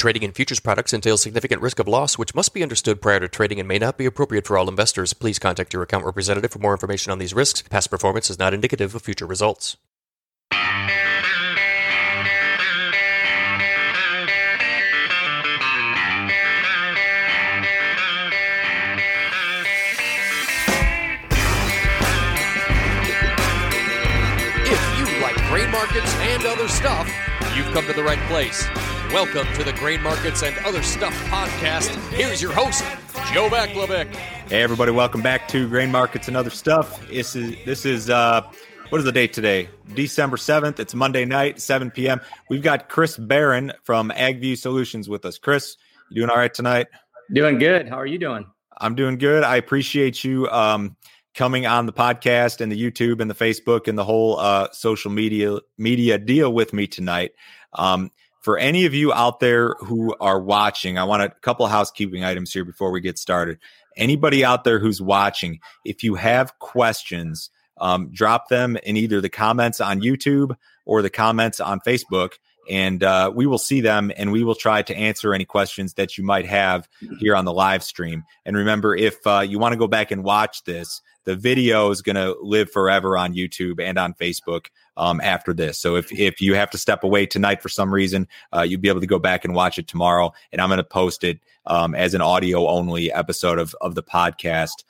Trading in futures products entails significant risk of loss, which must be understood prior to trading and may not be appropriate for all investors. Please contact your account representative for more information on these risks. Past performance is not indicative of future results. If you like grain markets and other stuff, you've come to the right place. Welcome to the Grain Markets and Other Stuff podcast. Here's your host, Joe Vaclavik. Hey everybody, welcome back to Grain Markets and Other Stuff. This is this is uh what is the date today? December 7th. It's Monday night, 7 p.m. We've got Chris Barron from AgView Solutions with us. Chris, you doing all right tonight? Doing good. How are you doing? I'm doing good. I appreciate you um coming on the podcast and the YouTube and the Facebook and the whole uh social media media deal with me tonight. Um for any of you out there who are watching, I want a couple housekeeping items here before we get started. Anybody out there who's watching, if you have questions, um, drop them in either the comments on YouTube or the comments on Facebook, and uh, we will see them and we will try to answer any questions that you might have here on the live stream. And remember, if uh, you want to go back and watch this, the video is going to live forever on YouTube and on Facebook um, after this. So if if you have to step away tonight for some reason, uh, you'll be able to go back and watch it tomorrow. And I'm going to post it um, as an audio only episode of of the podcast.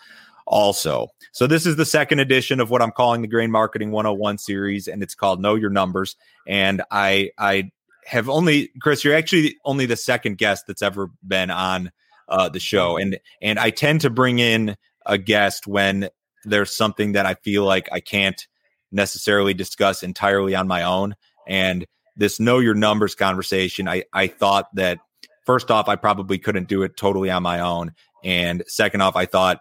Also, so this is the second edition of what I'm calling the Grain Marketing 101 series, and it's called Know Your Numbers. And I I have only Chris, you're actually only the second guest that's ever been on uh, the show, and and I tend to bring in a guest when there's something that I feel like I can't necessarily discuss entirely on my own. And this know your numbers conversation, I, I thought that first off, I probably couldn't do it totally on my own. And second off, I thought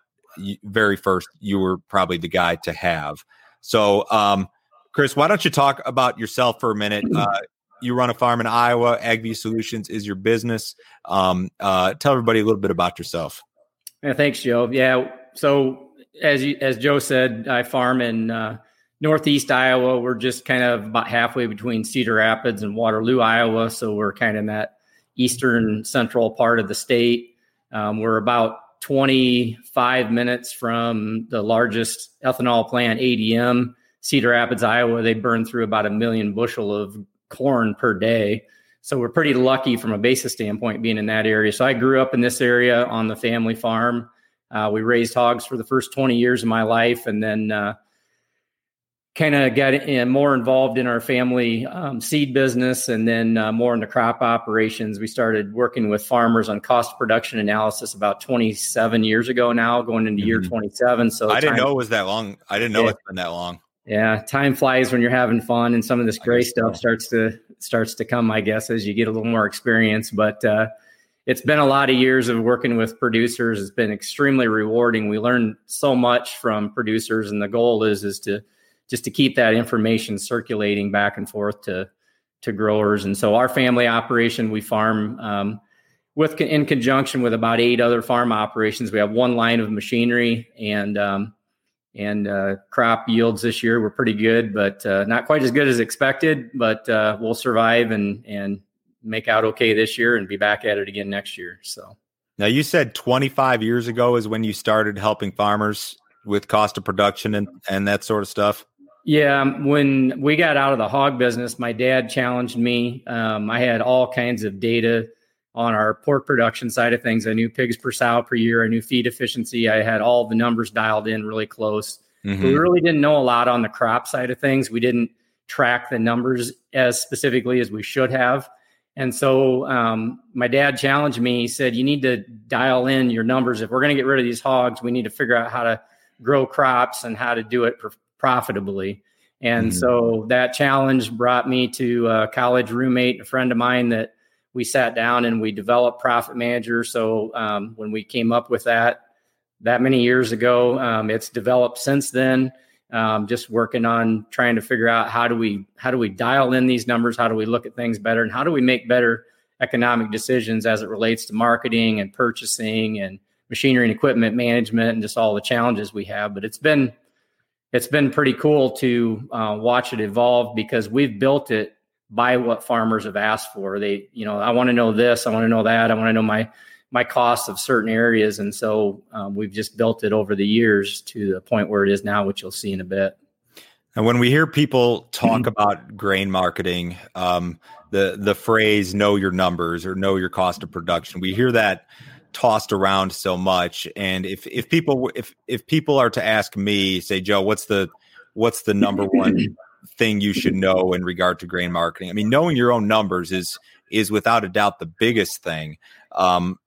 very first, you were probably the guy to have. So, um, Chris, why don't you talk about yourself for a minute? Uh, you run a farm in Iowa. AgView Solutions is your business. Um, uh, tell everybody a little bit about yourself. Yeah, thanks, Joe. Yeah, so as you, as Joe said, I farm in uh, northeast Iowa. We're just kind of about halfway between Cedar Rapids and Waterloo, Iowa. So we're kind of in that eastern central part of the state. Um, we're about 25 minutes from the largest ethanol plant, ADM, Cedar Rapids, Iowa. They burn through about a million bushel of corn per day. So we're pretty lucky from a basis standpoint being in that area. So I grew up in this area on the family farm. Uh, we raised hogs for the first 20 years of my life and then uh, kind of got in, more involved in our family um, seed business and then uh, more in the crop operations. We started working with farmers on cost production analysis about 27 years ago now, going into mm-hmm. year 27. So I didn't know it was that long. I didn't know yeah. it's been that long. Yeah, time flies when you're having fun, and some of this gray stuff starts to starts to come, I guess, as you get a little more experience. But uh, it's been a lot of years of working with producers. It's been extremely rewarding. We learn so much from producers, and the goal is is to just to keep that information circulating back and forth to to growers. And so our family operation, we farm um, with in conjunction with about eight other farm operations. We have one line of machinery and um, and uh, crop yields this year were pretty good, but uh, not quite as good as expected. But uh, we'll survive and and make out okay this year and be back at it again next year. So now you said 25 years ago is when you started helping farmers with cost of production and and that sort of stuff. Yeah, um, when we got out of the hog business, my dad challenged me. Um, I had all kinds of data on our pork production side of things. I knew pigs per sow per year. I knew feed efficiency. I had all the numbers dialed in really close. Mm-hmm. We really didn't know a lot on the crop side of things. We didn't track the numbers as specifically as we should have. And so um, my dad challenged me. He said, You need to dial in your numbers. If we're going to get rid of these hogs, we need to figure out how to grow crops and how to do it profitably. And mm-hmm. so that challenge brought me to a college roommate, a friend of mine that we sat down and we developed Profit Manager. So um, when we came up with that that many years ago, um, it's developed since then. Um, just working on trying to figure out how do we how do we dial in these numbers, how do we look at things better, and how do we make better economic decisions as it relates to marketing and purchasing and machinery and equipment management and just all the challenges we have. But it's been it's been pretty cool to uh, watch it evolve because we've built it by what farmers have asked for. They, you know, I want to know this, I want to know that, I want to know my my costs of certain areas, and so um, we've just built it over the years to the point where it is now, which you'll see in a bit. And when we hear people talk about grain marketing, um, the the phrase "know your numbers" or "know your cost of production," we hear that tossed around so much. And if if people if if people are to ask me, say, Joe, what's the what's the number one thing you should know in regard to grain marketing. I mean, knowing your own numbers is is without a doubt the biggest thing. Um,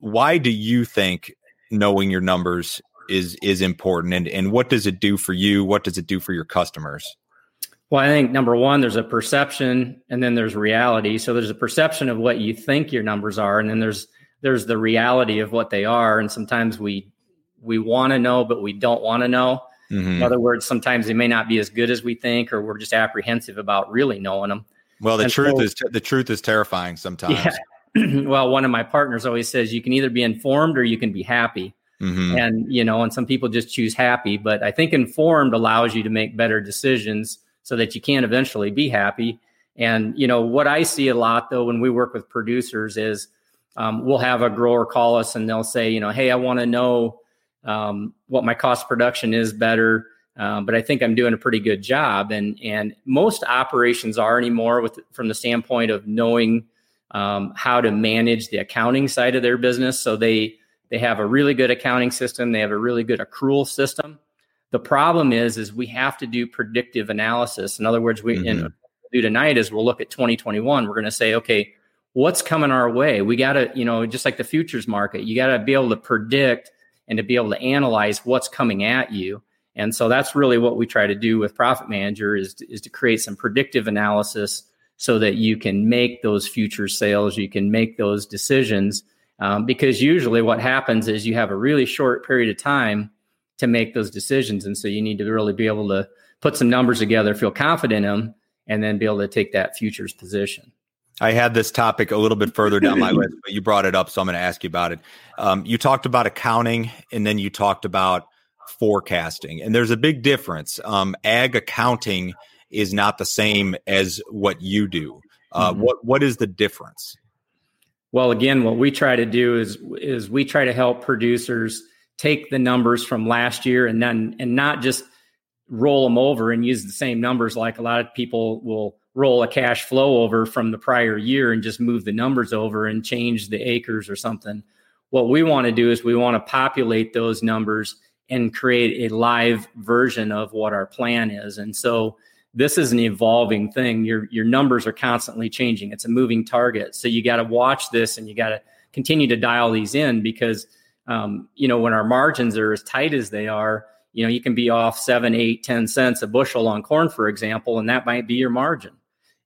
why do you think knowing your numbers is is important, and and what does it do for you? What does it do for your customers? Well, I think number one, there's a perception, and then there's reality. So there's a perception of what you think your numbers are, and then there's there's the reality of what they are. And sometimes we we want to know, but we don't want to know. Mm-hmm. In other words, sometimes they may not be as good as we think, or we're just apprehensive about really knowing them. Well, the and truth so, is the truth is terrifying sometimes. Yeah. well, one of my partners always says you can either be informed or you can be happy. Mm-hmm. And you know, and some people just choose happy, but I think informed allows you to make better decisions so that you can eventually be happy. And you know, what I see a lot though when we work with producers is um, we'll have a grower call us and they'll say, you know, hey, I want to know um, what my cost production is better. Um, but I think I'm doing a pretty good job. And and most operations are anymore with from the standpoint of knowing um, how to manage the accounting side of their business. So they they have a really good accounting system. They have a really good accrual system. The problem is is we have to do predictive analysis. In other words, we mm-hmm. do tonight is we'll look at 2021. We're going to say, okay, what's coming our way? We got to, you know, just like the futures market, you got to be able to predict and to be able to analyze what's coming at you. And so that's really what we try to do with Profit Manager is to, is to create some predictive analysis so that you can make those future sales, you can make those decisions. Um, because usually what happens is you have a really short period of time to make those decisions. And so you need to really be able to put some numbers together, feel confident in them, and then be able to take that futures position. I had this topic a little bit further down my list, but you brought it up, so I'm going to ask you about it. Um, you talked about accounting, and then you talked about forecasting, and there's a big difference. Um, ag accounting is not the same as what you do. Uh, mm-hmm. What what is the difference? Well, again, what we try to do is is we try to help producers take the numbers from last year and then and not just roll them over and use the same numbers like a lot of people will roll a cash flow over from the prior year and just move the numbers over and change the acres or something. What we want to do is we want to populate those numbers and create a live version of what our plan is. And so this is an evolving thing. Your your numbers are constantly changing. It's a moving target. So you got to watch this and you got to continue to dial these in because um, you know when our margins are as tight as they are, you know you can be off seven, eight, ten cents a bushel on corn, for example, and that might be your margin.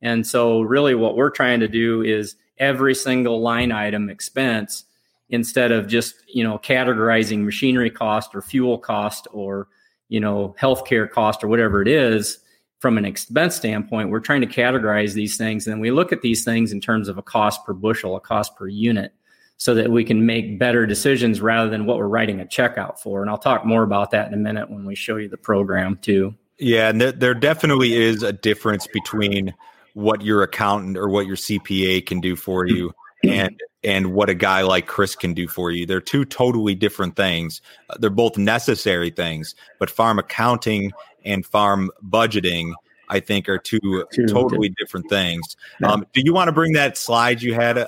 And so, really, what we're trying to do is every single line item expense instead of just you know categorizing machinery cost or fuel cost or you know healthcare cost or whatever it is from an expense standpoint we're trying to categorize these things. And we look at these things in terms of a cost per bushel a cost per unit so that we can make better decisions rather than what we're writing a check out for. And i'll talk more about that in a minute when we show you the program too. Yeah and there, there definitely is a difference between what your accountant or what your CPA can do for you and and what a guy like Chris can do for you. They're two totally different things. Uh, they're both necessary things, but farm accounting and farm budgeting I think are two, two totally different things. Um, do you want to bring that slide you had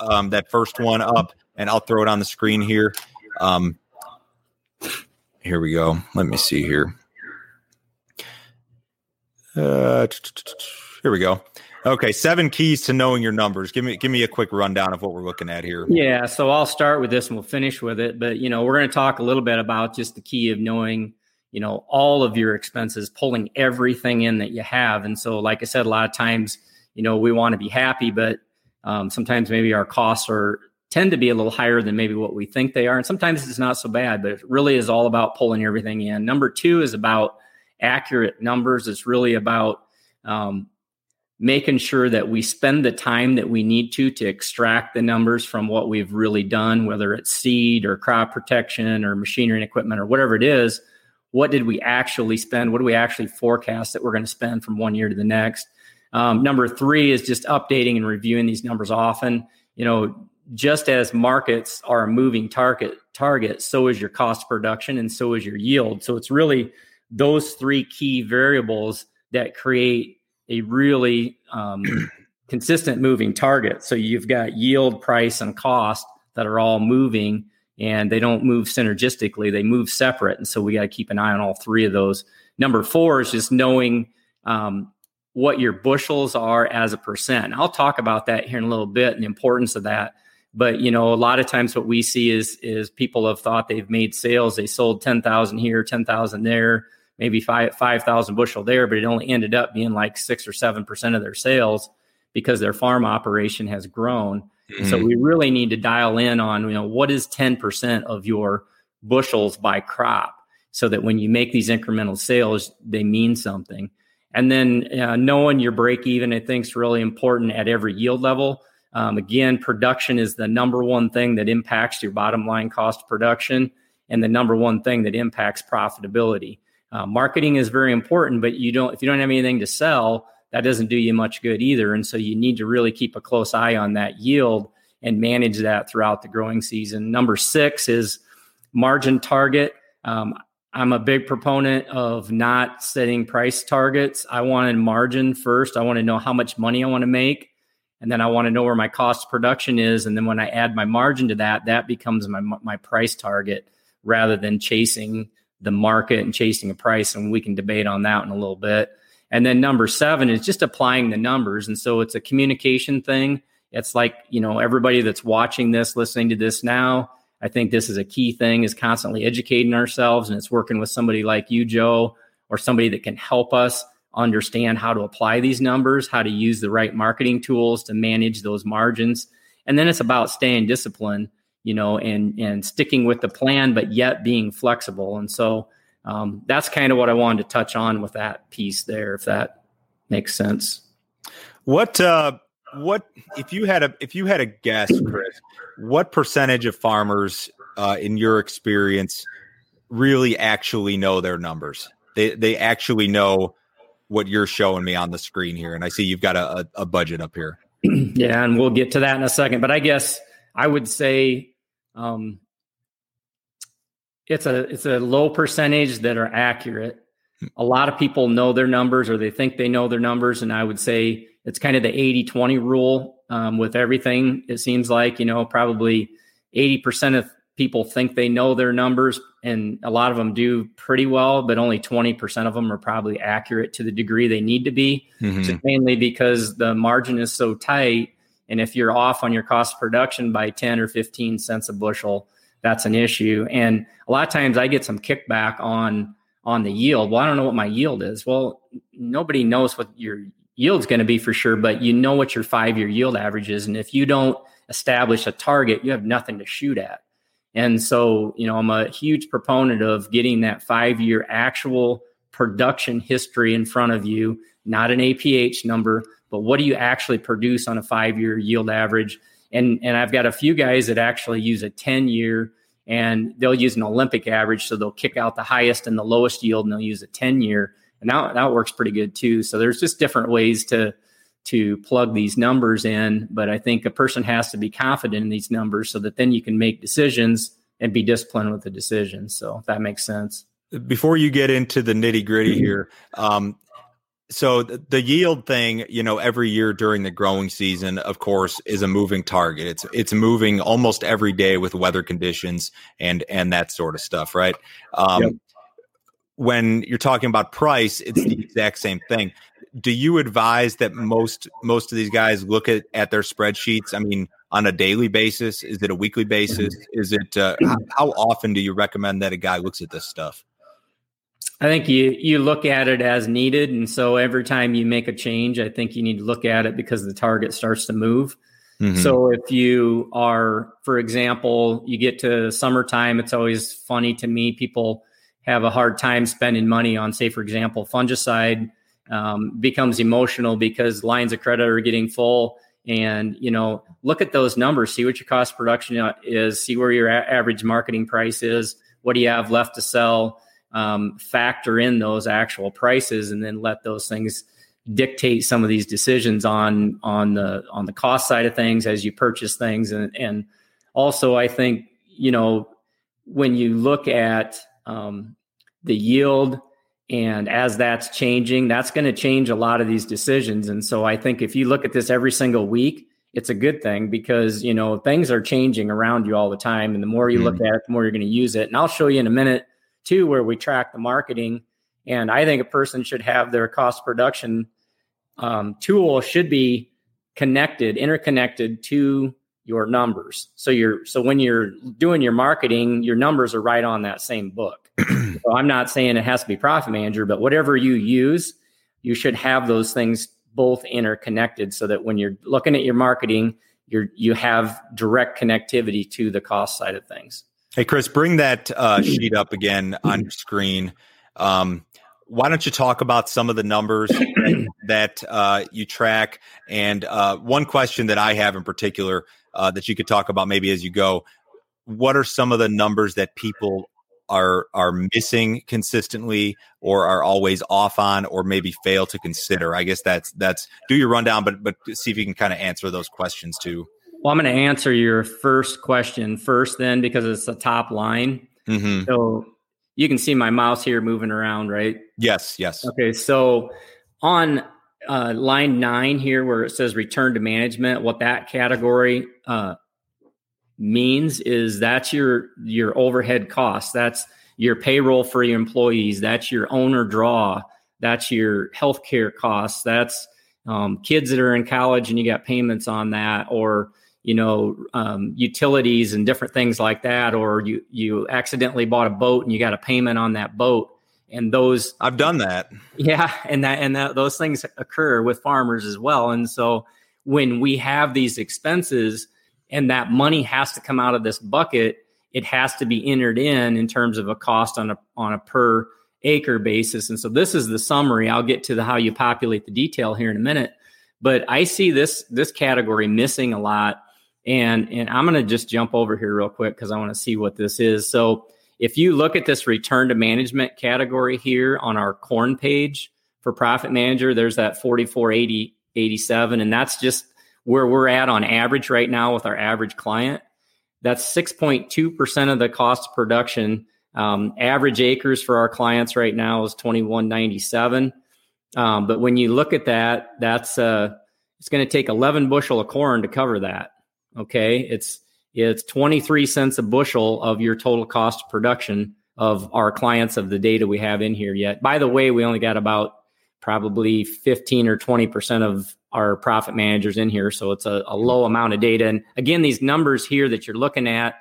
um, that first one up and I'll throw it on the screen here. Um, here we go. Let me see here. Uh, here we go. Okay, seven keys to knowing your numbers. Give me give me a quick rundown of what we're looking at here. Yeah, so I'll start with this and we'll finish with it. But you know, we're going to talk a little bit about just the key of knowing, you know, all of your expenses, pulling everything in that you have. And so, like I said, a lot of times, you know, we want to be happy, but um, sometimes maybe our costs are tend to be a little higher than maybe what we think they are, and sometimes it's not so bad. But it really is all about pulling everything in. Number two is about accurate numbers. It's really about um, making sure that we spend the time that we need to to extract the numbers from what we've really done, whether it's seed or crop protection or machinery and equipment or whatever it is. What did we actually spend? What do we actually forecast that we're going to spend from one year to the next? Um, number three is just updating and reviewing these numbers often. You know, just as markets are a moving target, target, so is your cost production and so is your yield. So it's really those three key variables that create a really um, consistent moving target. So you've got yield, price, and cost that are all moving and they don't move synergistically, they move separate. And so we got to keep an eye on all three of those. Number four is just knowing um, what your bushels are as a percent. I'll talk about that here in a little bit and the importance of that. But you know, a lot of times what we see is is people have thought they've made sales. They sold ten thousand here, ten thousand there, maybe five five thousand bushel there, but it only ended up being like six or seven percent of their sales because their farm operation has grown. Mm-hmm. So we really need to dial in on you know what is ten percent of your bushels by crop, so that when you make these incremental sales, they mean something. And then uh, knowing your break even, I think is really important at every yield level. Um, again, production is the number one thing that impacts your bottom line cost of production and the number one thing that impacts profitability. Uh, marketing is very important, but you don't if you don't have anything to sell, that doesn't do you much good either. And so you need to really keep a close eye on that yield and manage that throughout the growing season. Number six is margin target. Um, I'm a big proponent of not setting price targets. I want a margin first. I want to know how much money I want to make and then I want to know where my cost of production is, and then when I add my margin to that, that becomes my my price target rather than chasing the market and chasing a price. And we can debate on that in a little bit. And then number seven is just applying the numbers, and so it's a communication thing. It's like you know everybody that's watching this, listening to this now. I think this is a key thing: is constantly educating ourselves, and it's working with somebody like you, Joe, or somebody that can help us understand how to apply these numbers, how to use the right marketing tools to manage those margins. And then it's about staying disciplined, you know, and and sticking with the plan, but yet being flexible. And so um, that's kind of what I wanted to touch on with that piece there, if that makes sense. What uh, what if you had a if you had a guess, Chris? What percentage of farmers, uh, in your experience, really actually know their numbers? They they actually know what you're showing me on the screen here. And I see you've got a, a, a budget up here. yeah, and we'll get to that in a second. But I guess I would say um, it's a it's a low percentage that are accurate. A lot of people know their numbers or they think they know their numbers. And I would say it's kind of the 80 20 rule um, with everything. It seems like, you know, probably 80% of people think they know their numbers, and a lot of them do pretty well, but only 20% of them are probably accurate to the degree they need to be. Mm-hmm. mainly because the margin is so tight. And if you're off on your cost of production by 10 or 15 cents a bushel, that's an issue. And a lot of times I get some kickback on on the yield. Well, I don't know what my yield is. Well, nobody knows what your yield's going to be for sure, but you know what your five year yield average is. And if you don't establish a target, you have nothing to shoot at. And so, you know, I'm a huge proponent of getting that five year actual production history in front of you, not an APH number, but what do you actually produce on a five year yield average? And, and I've got a few guys that actually use a 10 year and they'll use an Olympic average. So they'll kick out the highest and the lowest yield and they'll use a 10 year. And that, that works pretty good too. So there's just different ways to, to plug these numbers in. But I think a person has to be confident in these numbers so that then you can make decisions and be disciplined with the decisions. So if that makes sense. Before you get into the nitty gritty here, um, so the yield thing, you know, every year during the growing season, of course, is a moving target. It's it's moving almost every day with weather conditions and and that sort of stuff, right? Um, yep. When you're talking about price, it's the exact same thing do you advise that most most of these guys look at at their spreadsheets? I mean, on a daily basis? Is it a weekly basis? Is it uh, how, how often do you recommend that a guy looks at this stuff? I think you you look at it as needed, and so every time you make a change, I think you need to look at it because the target starts to move. Mm-hmm. So if you are, for example, you get to summertime, it's always funny to me. People have a hard time spending money on, say, for example, fungicide um, becomes emotional because lines of credit are getting full and you know look at those numbers see what your cost production is see where your a- average marketing price is what do you have left to sell um, factor in those actual prices and then let those things dictate some of these decisions on on the on the cost side of things as you purchase things. And and also I think you know when you look at um, the yield and as that's changing that's going to change a lot of these decisions. And so I think if you look at this every single week it's a good thing because you know things are changing around you all the time. And the more you mm. look at it the more you're going to use it. And I'll show you in a minute too where we track the marketing and I think a person should have their cost production um, tool should be connected, interconnected to your numbers. So you're so when you're doing your marketing, your numbers are right on that same book. so I'm not saying it has to be profit manager, but whatever you use, you should have those things both interconnected so that when you're looking at your marketing, you're you have direct connectivity to the cost side of things. Hey Chris, bring that uh, sheet up again on your screen. Um, why don't you talk about some of the numbers that uh, you track? And uh, one question that I have in particular uh, that you could talk about maybe as you go: What are some of the numbers that people are are missing consistently, or are always off on, or maybe fail to consider? I guess that's that's do your rundown, but but see if you can kind of answer those questions too. Well, I'm going to answer your first question first, then because it's the top line. Mm-hmm. So you can see my mouse here moving around, right? Yes, yes. Okay, so on uh, line nine here, where it says return to management, what that category uh, means is that's your your overhead costs. That's your payroll for your employees. That's your owner draw. That's your healthcare costs. That's um, kids that are in college and you got payments on that, or you know um, utilities and different things like that or you you accidentally bought a boat and you got a payment on that boat. And those I've done that. Yeah and that and that, those things occur with farmers as well. And so when we have these expenses and that money has to come out of this bucket it has to be entered in in terms of a cost on a on a per acre basis. And so this is the summary. I'll get to the how you populate the detail here in a minute. But I see this this category missing a lot and, and I'm going to just jump over here real quick because I want to see what this is. So if you look at this return to management category here on our corn page for profit manager, there's that 4480 87 and that's just where we're at on average right now with our average client. That's 6.2% of the cost of production. Um, average acres for our clients right now is 2197. Um, but when you look at that, that's uh, it's going to take 11 bushel of corn to cover that. Okay, it's it's 23 cents a bushel of your total cost of production of our clients of the data we have in here yet. By the way, we only got about probably 15 or 20% of our profit managers in here. So it's a, a, low amount of data. And again, these numbers here that you're looking at,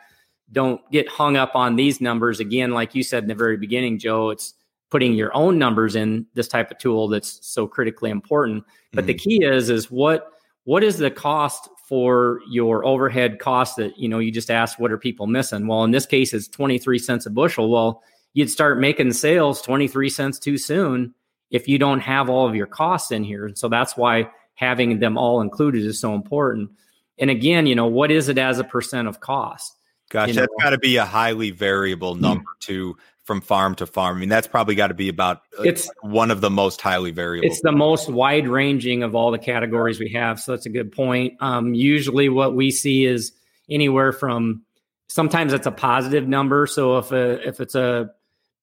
don't get hung up on these numbers. Again, like you said in the very beginning, Joe, it's putting your own numbers in this type of tool that's so critically important. But mm-hmm. the key is, is what, what is the cost for your overhead costs that you know you just asked what are people missing? Well in this case it's 23 cents a bushel. Well you'd start making sales 23 cents too soon if you don't have all of your costs in here. So that's why having them all included is so important. And again you know what is it as a percent of cost? Gosh, you that's got to be a highly variable hmm. number to from farm to farm. I mean, that's probably got to be about uh, it's one of the most highly variable. It's the most wide ranging of all the categories we have. So that's a good point. Um, usually, what we see is anywhere from sometimes it's a positive number. So if a, if it's a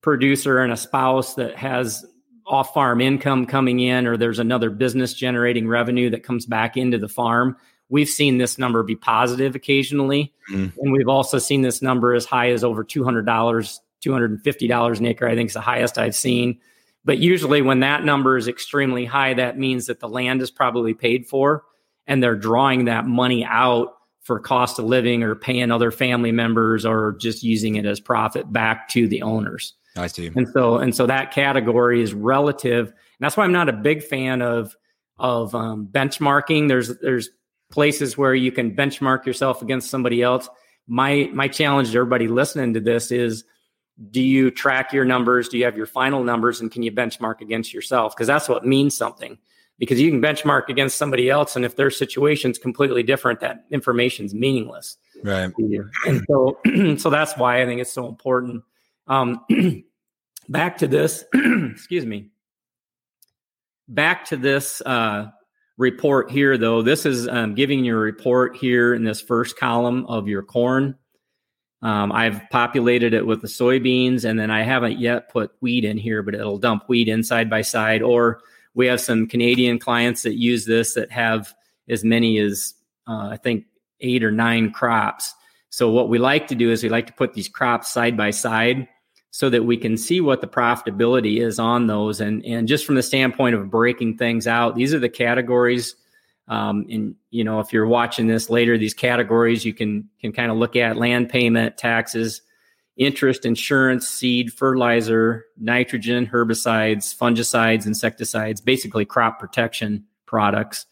producer and a spouse that has off farm income coming in, or there's another business generating revenue that comes back into the farm, we've seen this number be positive occasionally. Mm. And we've also seen this number as high as over $200 $250 an acre, I think is the highest I've seen. But usually, when that number is extremely high, that means that the land is probably paid for and they're drawing that money out for cost of living or paying other family members or just using it as profit back to the owners. I see. And so, and so that category is relative. And that's why I'm not a big fan of of um, benchmarking. There's there's places where you can benchmark yourself against somebody else. My my challenge to everybody listening to this is do you track your numbers? Do you have your final numbers? And can you benchmark against yourself? Because that's what means something. Because you can benchmark against somebody else, and if their situation's completely different, that information's meaningless. Right. And so, so that's why I think it's so important. Um, back to this, excuse me. back to this uh, report here, though. This is um, giving your report here in this first column of your corn. Um, I've populated it with the soybeans, and then I haven't yet put wheat in here, but it'll dump wheat in side by side. Or we have some Canadian clients that use this that have as many as uh, I think eight or nine crops. So what we like to do is we like to put these crops side by side so that we can see what the profitability is on those. And, and just from the standpoint of breaking things out, these are the categories. Um, and you know, if you're watching this later, these categories you can can kind of look at land payment, taxes, interest, insurance, seed, fertilizer, nitrogen, herbicides, fungicides, insecticides, basically crop protection products.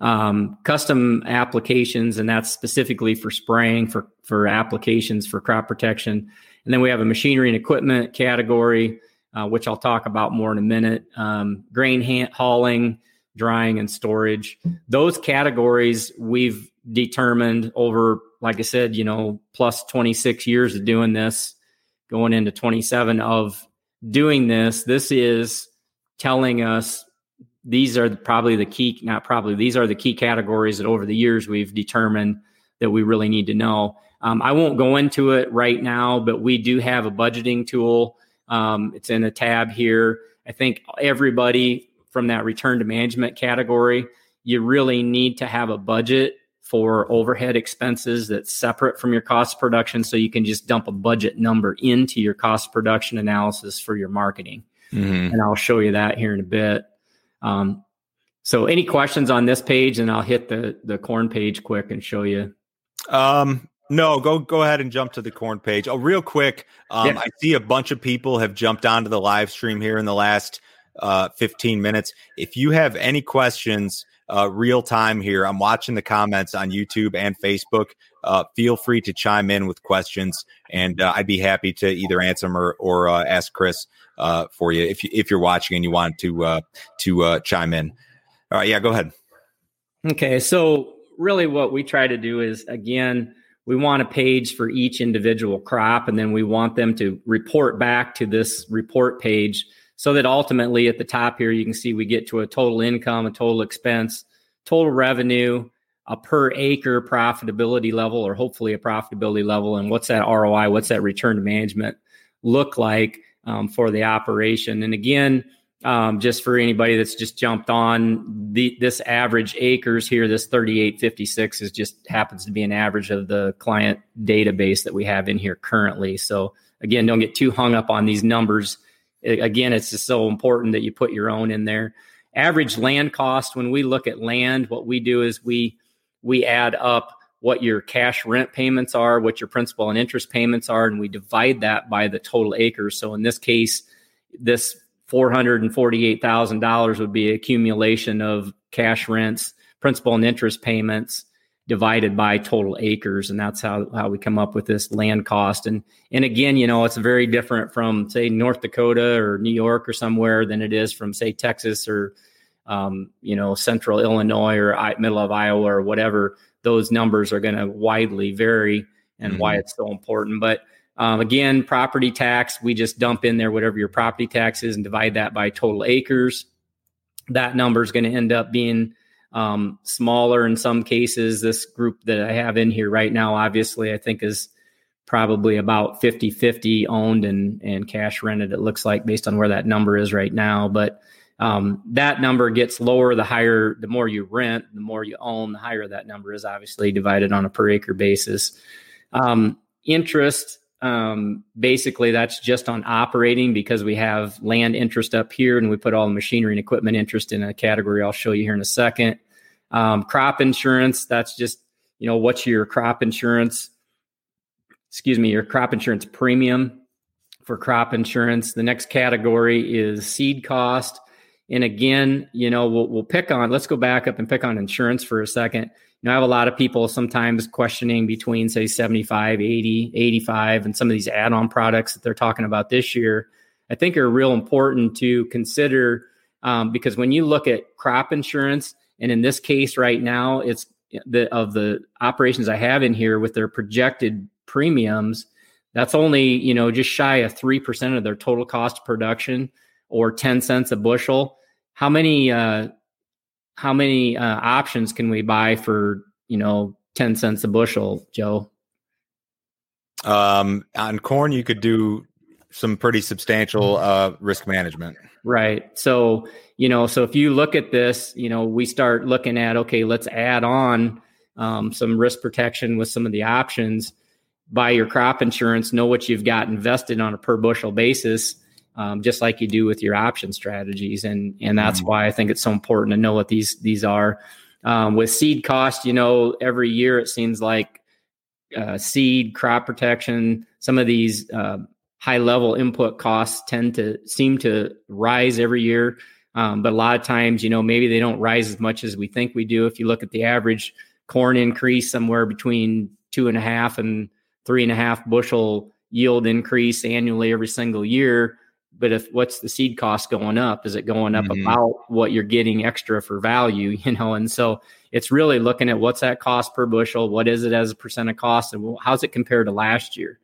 Um, custom applications, and that's specifically for spraying for for applications for crop protection and then we have a machinery and equipment category, uh, which I'll talk about more in a minute. Um, grain hand, hauling, drying, and storage. Those categories we've determined over, like I said, you know, plus 26 years of doing this, going into 27 of doing this. This is telling us these are probably the key, not probably, these are the key categories that over the years we've determined that we really need to know. Um, I won't go into it right now, but we do have a budgeting tool. Um, it's in a tab here. I think everybody from that return to management category, you really need to have a budget for overhead expenses that's separate from your cost production so you can just dump a budget number into your cost production analysis for your marketing. Mm-hmm. And I'll show you that here in a bit. Um, so any questions on this page and I'll hit the the corn page quick and show you. Um no, go go ahead and jump to the corn page. Oh, real quick, um, yeah. I see a bunch of people have jumped onto the live stream here in the last uh, 15 minutes. If you have any questions, uh, real time here, I'm watching the comments on YouTube and Facebook. Uh, feel free to chime in with questions, and uh, I'd be happy to either answer them or, or uh, ask Chris uh, for you if you, if you're watching and you want to uh, to uh, chime in. All right, yeah, go ahead. Okay, so really, what we try to do is again we want a page for each individual crop and then we want them to report back to this report page so that ultimately at the top here you can see we get to a total income a total expense total revenue a per acre profitability level or hopefully a profitability level and what's that roi what's that return to management look like um, for the operation. And again um, just for anybody that's just jumped on the this average acres here this 3856 is just happens to be an average of the client database that we have in here currently. So again don't get too hung up on these numbers again it's just so important that you put your own in there. Average land cost when we look at land what we do is we we add up what your cash rent payments are what your principal and interest payments are and we divide that by the total acres. So in this case this $448,000 would be accumulation of cash rents, principal and interest payments divided by total acres and that's how, how we come up with this land cost and and again you know it's very different from say north dakota or new york or somewhere than it is from say texas or um, you know central illinois or middle of iowa or whatever those numbers are going to widely vary and mm-hmm. why it's so important but um, again, property tax, we just dump in there whatever your property tax is and divide that by total acres. That number is going to end up being um, smaller in some cases. This group that I have in here right now, obviously, I think is probably about 50 50 owned and, and cash rented, it looks like, based on where that number is right now. But um, that number gets lower the higher, the more you rent, the more you own, the higher that number is obviously divided on a per acre basis. Um, interest um, basically, that's just on operating because we have land interest up here and we put all the machinery and equipment interest in a category I'll show you here in a second. Um, crop insurance, that's just, you know, what's your crop insurance? Excuse me, your crop insurance premium for crop insurance. The next category is seed cost. And again, you know, we'll, we'll pick on, let's go back up and pick on insurance for a second You know, I have a lot of people sometimes questioning between say 75, 80, 85 and some of these add-on products that they're talking about this year. I think are real important to consider um, because when you look at crop insurance, and in this case right now, it's the of the operations I have in here with their projected premiums, that's only you know just shy of three percent of their total cost of production or ten cents a bushel. how many uh, how many uh, options can we buy for you know ten cents a bushel, Joe? Um, on corn, you could do some pretty substantial uh, risk management. Right. So you know, so if you look at this, you know, we start looking at okay, let's add on um, some risk protection with some of the options. Buy your crop insurance, know what you've got invested on a per bushel basis, um, just like you do with your option strategies, and and that's mm-hmm. why I think it's so important to know what these these are. Um, with seed cost, you know, every year it seems like uh, seed, crop protection, some of these uh, high level input costs tend to seem to rise every year. Um, but a lot of times, you know, maybe they don't rise as much as we think we do. If you look at the average corn increase, somewhere between two and a half and three and a half bushel yield increase annually every single year. But if what's the seed cost going up? Is it going up mm-hmm. about what you're getting extra for value? You know, and so it's really looking at what's that cost per bushel, what is it as a percent of cost, and how's it compared to last year?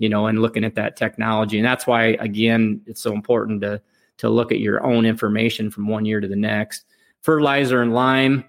You know, and looking at that technology, and that's why again it's so important to to look at your own information from one year to the next. Fertilizer and lime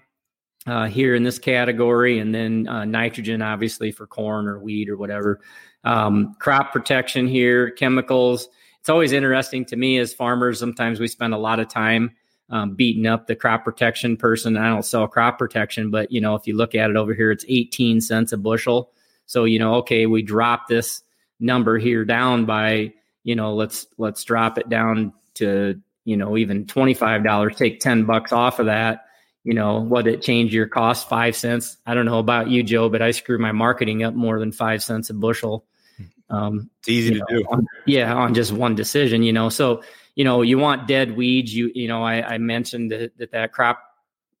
uh, here in this category, and then uh, nitrogen, obviously for corn or wheat or whatever. Um, crop protection here, chemicals. It's always interesting to me as farmers. Sometimes we spend a lot of time um, beating up the crop protection person. I don't sell crop protection, but you know, if you look at it over here, it's 18 cents a bushel. So you know, okay, we drop this number here down by you know, let's let's drop it down to you know even twenty five dollars. Take ten bucks off of that you know, what it change your cost five cents. I don't know about you, Joe, but I screw my marketing up more than five cents a bushel. Um, it's easy to know, do. On, yeah, on just one decision, you know. So, you know, you want dead weeds. You, you know, I, I mentioned that, that that crop,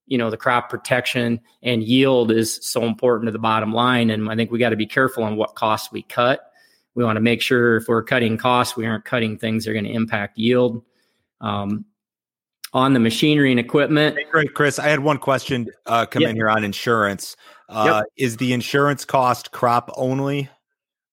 you know, the crop protection and yield is so important to the bottom line. And I think we got to be careful on what costs we cut. We want to make sure if we're cutting costs, we aren't cutting things that are going to impact yield. Um, on the machinery and equipment. Hey, great, Chris. I had one question uh, come in here on insurance. Uh, yep. Is the insurance cost crop only,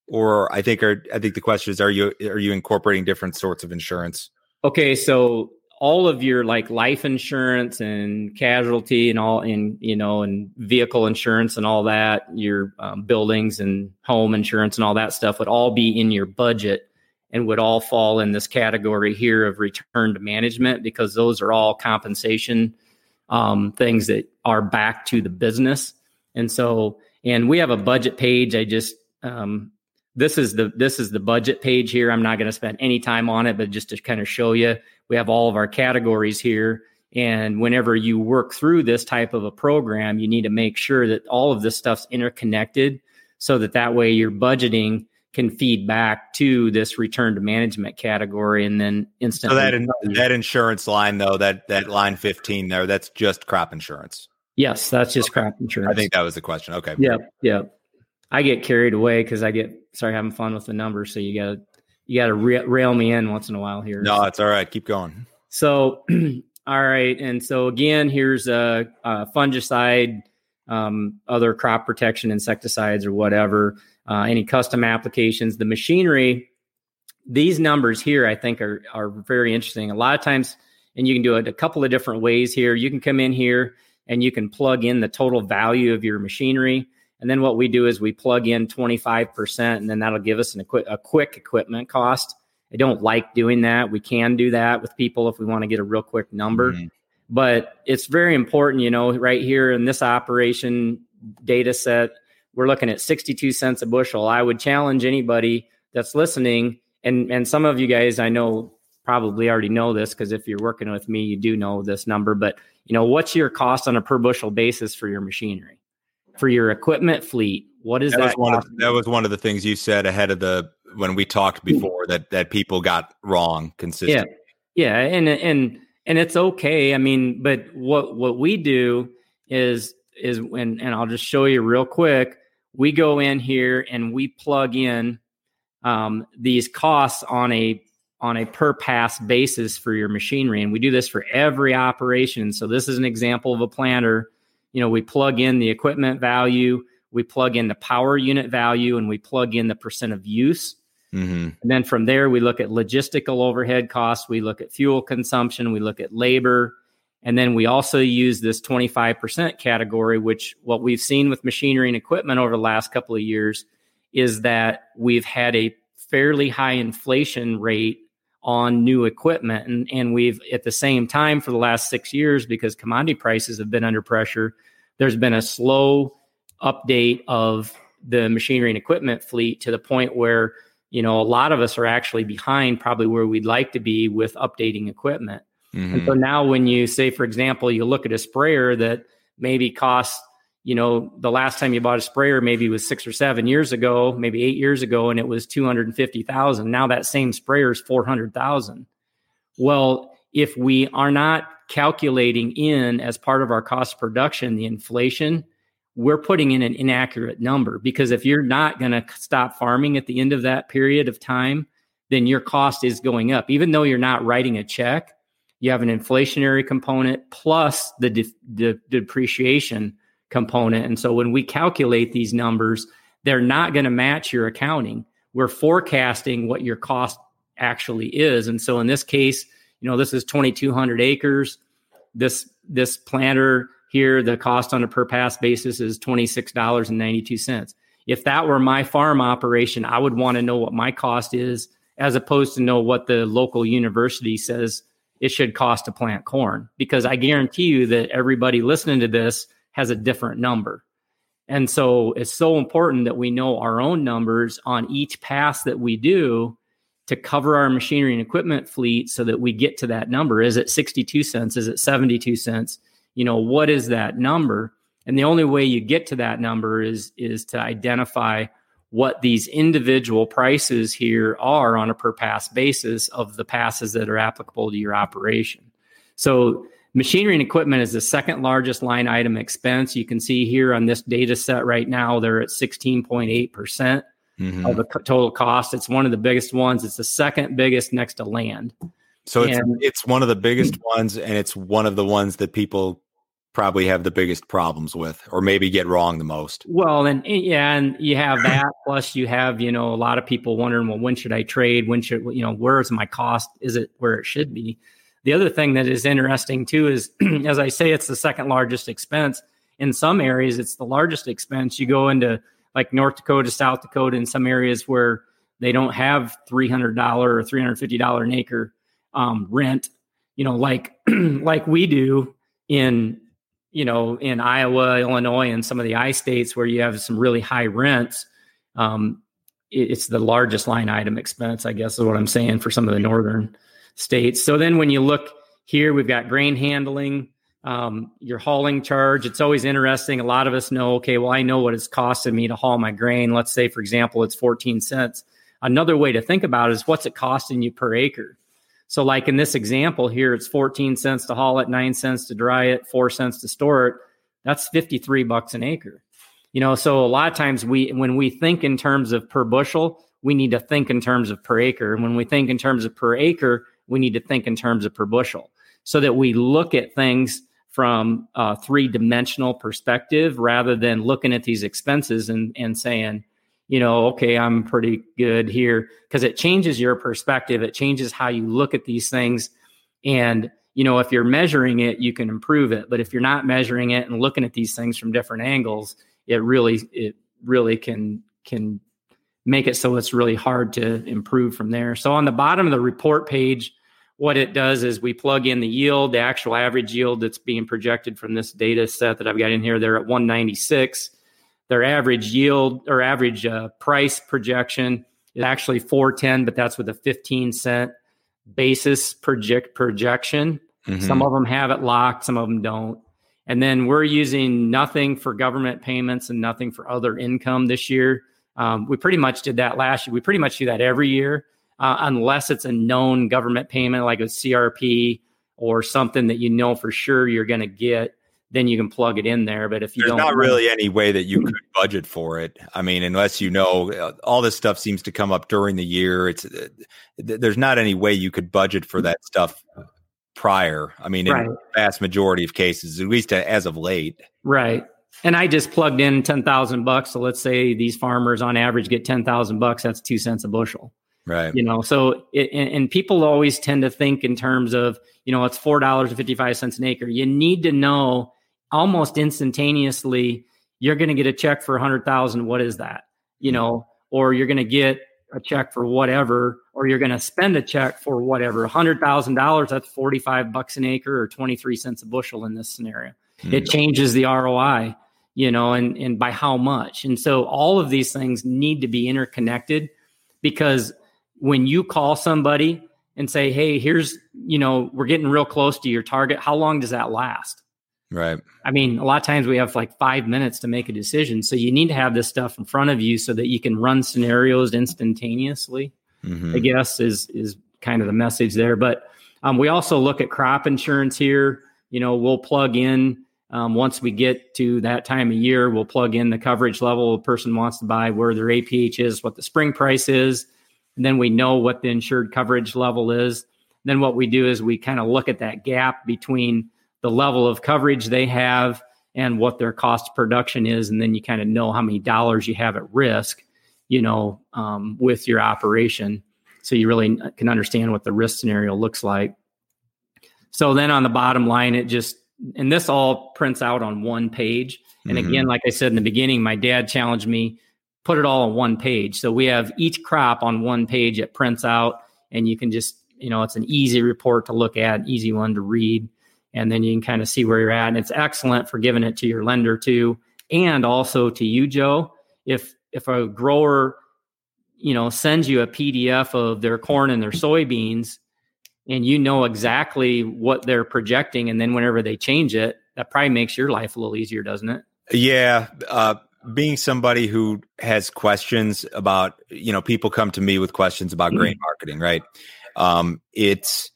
or I think are, I think the question is are you are you incorporating different sorts of insurance? Okay, so all of your like life insurance and casualty and all in you know and vehicle insurance and all that your um, buildings and home insurance and all that stuff would all be in your budget and would all fall in this category here of return to management because those are all compensation um, things that are back to the business. And so, and we have a budget page. I just um, this is the this is the budget page here. I'm not going to spend any time on it, but just to kind of show you, we have all of our categories here. And whenever you work through this type of a program, you need to make sure that all of this stuff's interconnected, so that that way you're budgeting can feed back to this return to management category and then instantly. So that in, that insurance line though, that that line 15 there, that's just crop insurance. Yes, that's just okay. crop insurance. I think that was the question. Okay. Yeah, yeah. I get carried away because I get sorry having fun with the numbers. So you got you got to ra- rail me in once in a while here. No, it's all right. Keep going. So, all right, and so again, here's a, a fungicide, um, other crop protection insecticides or whatever uh, any custom applications, the machinery. These numbers here, I think, are are very interesting. A lot of times, and you can do it a couple of different ways here. You can come in here and you can plug in the total value of your machinery. And then what we do is we plug in 25%, and then that'll give us an equi- a quick equipment cost. I don't like doing that. We can do that with people if we want to get a real quick number. Mm-hmm. But it's very important, you know, right here in this operation data set, we're looking at 62 cents a bushel. I would challenge anybody that's listening, and and some of you guys I know probably already know this because if you're working with me, you do know this number. But you know, what's your cost on a per bushel basis for your machinery, for your equipment fleet? What is that? that? Was one of, that was one of the things you said ahead of the when we talked hmm. before that that people got wrong consistently. Yeah, yeah, and and and it's okay. I mean, but what what we do is is when and I'll just show you real quick we go in here and we plug in um, these costs on a on a per pass basis for your machinery and we do this for every operation so this is an example of a planter you know we plug in the equipment value we plug in the power unit value and we plug in the percent of use mm-hmm. and then from there we look at logistical overhead costs we look at fuel consumption we look at labor And then we also use this 25% category, which what we've seen with machinery and equipment over the last couple of years is that we've had a fairly high inflation rate on new equipment. And, and we've, at the same time, for the last six years, because commodity prices have been under pressure, there's been a slow update of the machinery and equipment fleet to the point where, you know, a lot of us are actually behind probably where we'd like to be with updating equipment. Mm-hmm. And so now when you say, for example, you look at a sprayer that maybe costs, you know, the last time you bought a sprayer maybe was six or seven years ago, maybe eight years ago, and it was 250,000. Now that same sprayer is 400,000. Well, if we are not calculating in as part of our cost of production the inflation, we're putting in an inaccurate number because if you're not going to stop farming at the end of that period of time, then your cost is going up. Even though you're not writing a check, you have an inflationary component plus the de- de- depreciation component. And so when we calculate these numbers, they're not going to match your accounting. We're forecasting what your cost actually is. And so in this case, you know, this is 2200 acres. This this planter here, the cost on a per pass basis is $26.92. If that were my farm operation, I would want to know what my cost is as opposed to know what the local university says it should cost to plant corn because I guarantee you that everybody listening to this has a different number. And so it's so important that we know our own numbers on each pass that we do to cover our machinery and equipment fleet so that we get to that number. Is it 62 cents? Is it 72 cents? You know, what is that number? And the only way you get to that number is is to identify what these individual prices here are on a per pass basis of the passes that are applicable to your operation. So machinery and equipment is the second largest line item expense. You can see here on this data set right now, they're at 16.8% mm-hmm. of the total cost. It's one of the biggest ones. It's the second biggest next to land. So it's, it's one of the biggest ones, and it's one of the ones that people probably have the biggest problems with or maybe get wrong the most. Well, and yeah, and you have that plus you have, you know, a lot of people wondering, well, when should I trade? When should, you know, where's my cost? Is it where it should be? The other thing that is interesting too is as I say it's the second largest expense. In some areas it's the largest expense. You go into like North Dakota, South Dakota in some areas where they don't have $300 or $350 an acre um, rent, you know, like like we do in you know, in Iowa, Illinois, and some of the I states where you have some really high rents, um, it, it's the largest line item expense, I guess is what I'm saying for some of the northern states. So then when you look here, we've got grain handling, um, your hauling charge. It's always interesting. A lot of us know, okay, well, I know what it's costing me to haul my grain. Let's say, for example, it's 14 cents. Another way to think about it is what's it costing you per acre? So, like in this example here, it's 14 cents to haul it, nine cents to dry it, four cents to store it. That's 53 bucks an acre. You know, so a lot of times we, when we think in terms of per bushel, we need to think in terms of per acre. And when we think in terms of per acre, we need to think in terms of per bushel so that we look at things from a three dimensional perspective rather than looking at these expenses and, and saying, you know, okay, I'm pretty good here because it changes your perspective. It changes how you look at these things. And, you know, if you're measuring it, you can improve it. But if you're not measuring it and looking at these things from different angles, it really, it really can, can make it so it's really hard to improve from there. So on the bottom of the report page, what it does is we plug in the yield, the actual average yield that's being projected from this data set that I've got in here. They're at 196 their average yield or average uh, price projection is actually 410, but that's with a 15 cent basis project projection. Mm-hmm. Some of them have it locked, some of them don't. And then we're using nothing for government payments and nothing for other income this year. Um, we pretty much did that last year. We pretty much do that every year, uh, unless it's a known government payment like a CRP or something that you know for sure you're going to get then you can plug it in there. But if you There's don't, not really any way that you could budget for it. I mean, unless you know uh, all this stuff seems to come up during the year. It's uh, there's not any way you could budget for that stuff prior. I mean, in right. vast majority of cases, at least as of late. Right. And I just plugged in ten thousand bucks. So let's say these farmers on average get ten thousand bucks. That's two cents a bushel. Right. You know, so it, and, and people always tend to think in terms of, you know, it's four dollars and fifty five cents an acre. You need to know almost instantaneously you're going to get a check for a hundred thousand. What is that? You know, or you're going to get a check for whatever, or you're going to spend a check for whatever. A hundred thousand dollars. That's forty five bucks an acre or twenty three cents a bushel in this scenario. Mm-hmm. It changes the ROI. You know, and and by how much. And so all of these things need to be interconnected because when you call somebody and say, "Hey, here's you know we're getting real close to your target," how long does that last? Right. I mean, a lot of times we have like five minutes to make a decision. So you need to have this stuff in front of you so that you can run scenarios instantaneously. Mm-hmm. I guess is is kind of the message there. But um, we also look at crop insurance here. You know, we'll plug in um, once we get to that time of year. We'll plug in the coverage level a person wants to buy, where their APH is, what the spring price is, and then we know what the insured coverage level is. Then what we do is we kind of look at that gap between the level of coverage they have and what their cost of production is, and then you kind of know how many dollars you have at risk, you know, um, with your operation. So you really can understand what the risk scenario looks like. So then on the bottom line, it just and this all prints out on one page. And mm-hmm. again, like I said in the beginning, my dad challenged me put it all on one page. So we have each crop on one page. It prints out, and you can just you know it's an easy report to look at, easy one to read and then you can kind of see where you're at. And it's excellent for giving it to your lender too, and also to you, Joe. If if a grower, you know, sends you a PDF of their corn and their soybeans, and you know exactly what they're projecting, and then whenever they change it, that probably makes your life a little easier, doesn't it? Yeah. Uh, being somebody who has questions about, you know, people come to me with questions about grain mm-hmm. marketing, right? Um, it's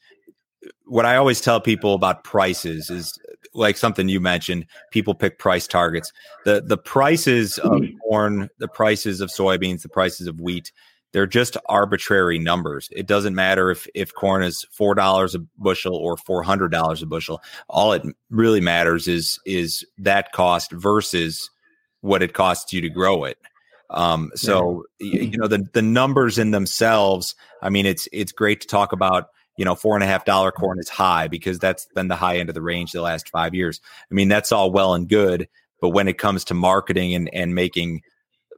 what I always tell people about prices is like something you mentioned. People pick price targets. the The prices of mm-hmm. corn, the prices of soybeans, the prices of wheat. They're just arbitrary numbers. It doesn't matter if if corn is four dollars a bushel or four hundred dollars a bushel. All it really matters is is that cost versus what it costs you to grow it. Um, so yeah. you know the the numbers in themselves. I mean, it's it's great to talk about you know, four and a half dollar corn is high because that's been the high end of the range the last five years. I mean, that's all well and good, but when it comes to marketing and and making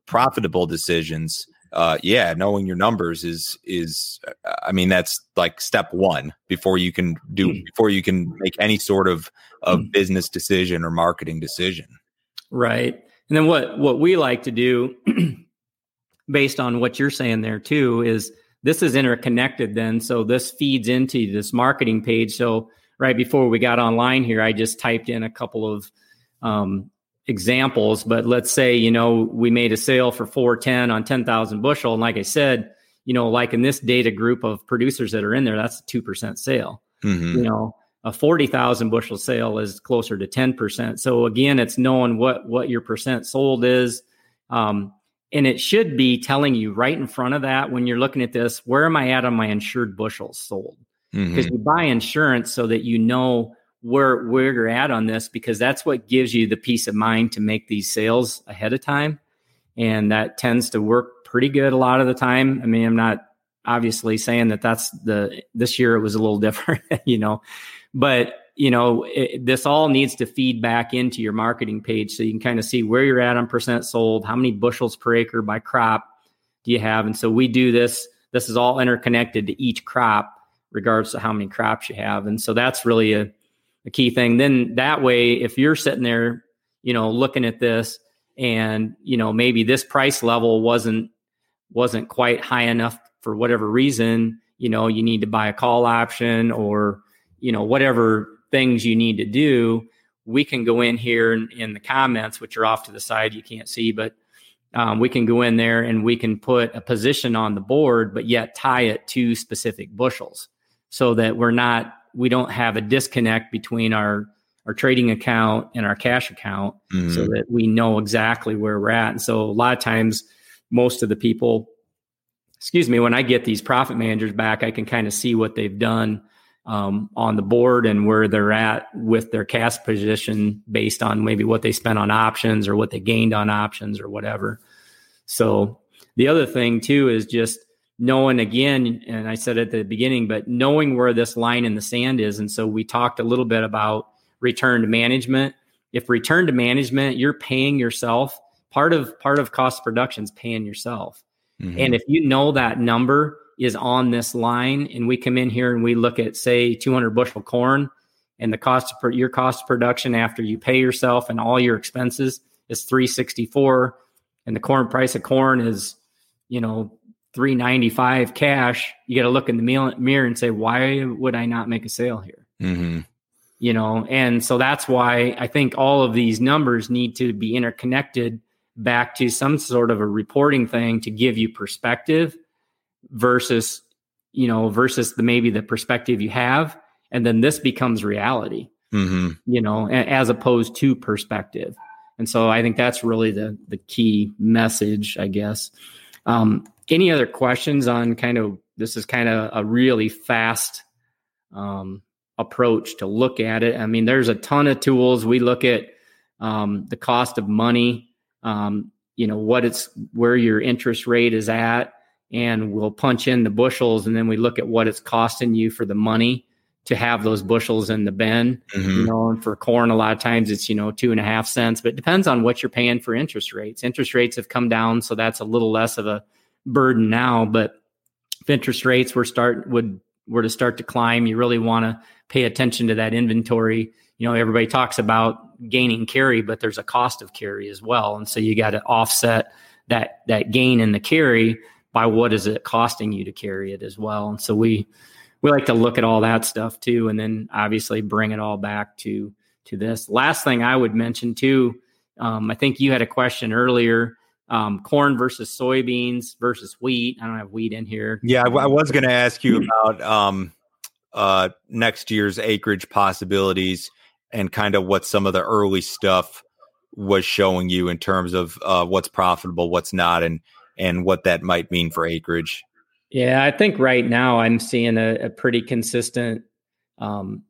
profitable decisions, uh, yeah, knowing your numbers is is I mean that's like step one before you can do hmm. before you can make any sort of of hmm. business decision or marketing decision. Right, and then what what we like to do, based on what you're saying there too, is this is interconnected then. So this feeds into this marketing page. So right before we got online here, I just typed in a couple of um, examples. But let's say, you know, we made a sale for 410 on 10,000 bushel. And like I said, you know, like in this data group of producers that are in there, that's a 2% sale. Mm-hmm. You know, a 40,000 bushel sale is closer to 10%. So again, it's knowing what, what your percent sold is. Um, and it should be telling you right in front of that when you're looking at this, where am I at on my insured bushels sold? Because mm-hmm. you buy insurance so that you know where where you're at on this because that's what gives you the peace of mind to make these sales ahead of time. And that tends to work pretty good a lot of the time. I mean, I'm not obviously saying that that's the this year it was a little different, you know, but you know, it, this all needs to feed back into your marketing page so you can kind of see where you're at on percent sold, how many bushels per acre by crop do you have. And so we do this, this is all interconnected to each crop, regards to how many crops you have. And so that's really a, a key thing. Then that way, if you're sitting there, you know, looking at this and, you know, maybe this price level wasn't, wasn't quite high enough for whatever reason, you know, you need to buy a call option or, you know, whatever things you need to do, we can go in here in, in the comments, which are off to the side, you can't see, but um, we can go in there and we can put a position on the board, but yet tie it to specific bushels so that we're not, we don't have a disconnect between our, our trading account and our cash account mm-hmm. so that we know exactly where we're at. And so a lot of times, most of the people, excuse me, when I get these profit managers back, I can kind of see what they've done um, on the board and where they're at with their cash position based on maybe what they spent on options or what they gained on options or whatever. So the other thing too is just knowing again, and I said at the beginning, but knowing where this line in the sand is. And so we talked a little bit about return to management. If return to management, you're paying yourself. Part of part of cost production is paying yourself. Mm-hmm. And if you know that number is on this line, and we come in here and we look at say 200 bushel corn, and the cost of your cost of production after you pay yourself and all your expenses is 364, and the corn price of corn is, you know, 395 cash, you got to look in the mirror and say, why would I not make a sale here? Mm-hmm. You know, and so that's why I think all of these numbers need to be interconnected back to some sort of a reporting thing to give you perspective versus, you know, versus the maybe the perspective you have. And then this becomes reality, mm-hmm. you know, as opposed to perspective. And so I think that's really the the key message, I guess. Um, any other questions on kind of this is kind of a really fast um, approach to look at it. I mean, there's a ton of tools. We look at um, the cost of money, um, you know, what it's where your interest rate is at, and we'll punch in the bushels, and then we look at what it's costing you for the money to have those bushels in the bin. Mm-hmm. You know, and for corn, a lot of times it's you know two and a half cents, but it depends on what you're paying for interest rates. Interest rates have come down, so that's a little less of a burden now. But if interest rates were start would were to start to climb, you really want to pay attention to that inventory. You know, everybody talks about gaining carry, but there's a cost of carry as well, and so you got to offset that that gain in the carry by what is it costing you to carry it as well. And so we we like to look at all that stuff too, and then obviously bring it all back to to this. Last thing I would mention too, um, I think you had a question earlier um, corn versus soybeans versus wheat. I don't have wheat in here. Yeah, I, was going to ask you about um, uh, next year's acreage possibilities and kind of what some of the early stuff was showing you in terms of uh, what's profitable, what's not, and and what that might mean for acreage. Yeah, I think right now I'm seeing a, a pretty consistent um,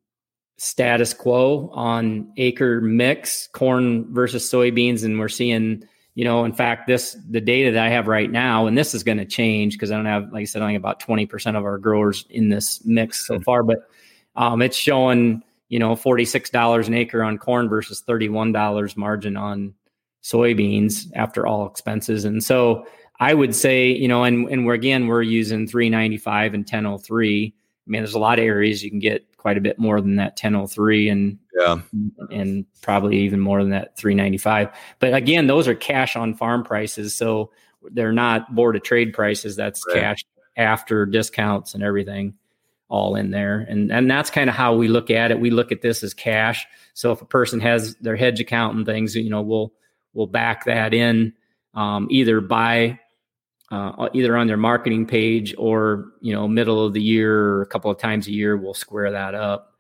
status quo on acre mix, corn versus soybeans, and we're seeing you know, in fact, this the data that I have right now, and this is going to change because I don't have, like I said, only about twenty percent of our growers in this mix so far, but um, it's showing you know forty six dollars an acre on corn versus thirty one dollars margin on soybeans after all expenses, and so I would say you know, and and we're again we're using three ninety five and ten oh three. I mean, there's a lot of areas you can get quite a bit more than that 1003 and yeah. and probably even more than that 395 but again those are cash on farm prices so they're not board of trade prices. That's right. cash after discounts and everything all in there. And and that's kind of how we look at it. We look at this as cash. So if a person has their hedge account and things you know we'll we'll back that in um, either by uh, either on their marketing page or you know middle of the year or a couple of times a year we'll square that up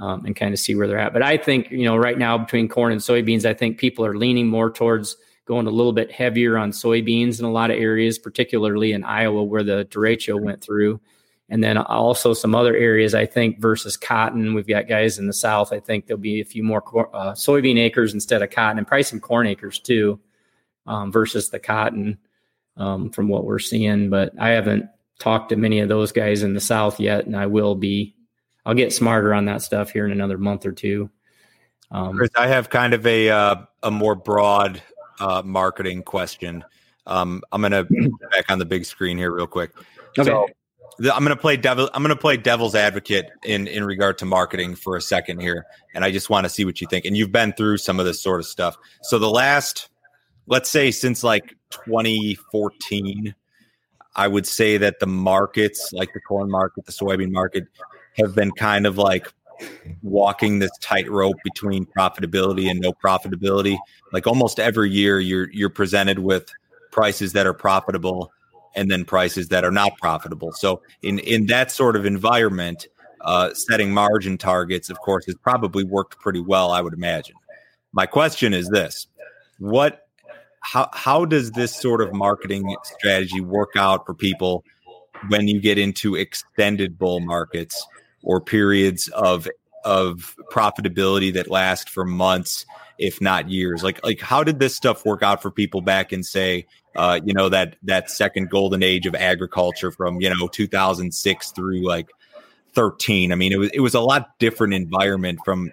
um, and kind of see where they're at. But i think you know right now between corn and soybeans i think people are leaning more towards going a little bit heavier on soybeans in a lot of areas particularly in iowa where the derecho went through. And then also some other areas i think versus cotton. We've got guys in the south i think there'll be a few more uh, soybean acres instead of cotton and probably some corn acres too um, versus the cotton um, from what we're seeing. But I haven't talked to many of those guys in the South yet, and I will be. I'll get smarter on that stuff here in another month or two. Um, Chris, I have kind of a uh, a more broad uh, marketing question. Um, I'm gonna back on the big screen here real quick. Okay. So, I'm going to play devil. I'm going to play devil's advocate in in regard to marketing for a second here, and I just want to see what you think. And you've been through some of this sort of stuff. So the last let's say since like 2014, I would say that the markets, like the corn market, the soybean market, have been kind of like walking this tightrope between profitability and no profitability. Like almost every year, you're you're presented with prices that are profitable and then prices that are not profitable. So in in that sort of environment, uh, setting margin targets, of course, has probably worked pretty well. I would imagine. My question is this: What how how does this sort of marketing strategy work out for people when you get into extended bull markets or periods of of profitability that last for months if not years like like how did this stuff work out for people back in say uh, you know that that second golden age of agriculture from you know 2006 through like 13. I mean, it was it was a lot different environment from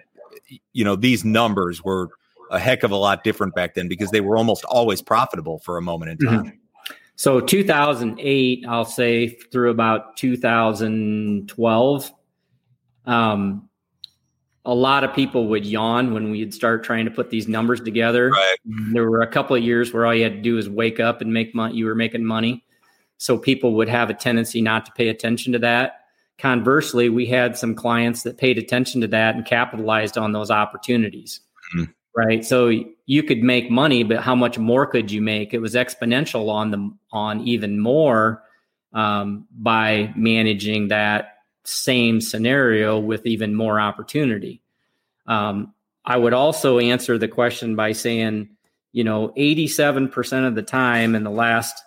you know these numbers were a heck of a lot different back then because they were almost always profitable for a moment in time. Mm-hmm. So 2008, I'll say through about 2012, um, a lot of people would yawn when we'd start trying to put these numbers together. Right. There were a couple of years where all you had to do was wake up and make money. You were making money. So people would have a tendency not to pay attention to that. Conversely, we had some clients that paid attention to that and capitalized on those opportunities. Mm-hmm right? So you could make money, but how much more could you make? It was exponential on the on even more um, by managing that same scenario with even more opportunity. Um, I would also answer the question by saying, you know, 87% of the time in the last,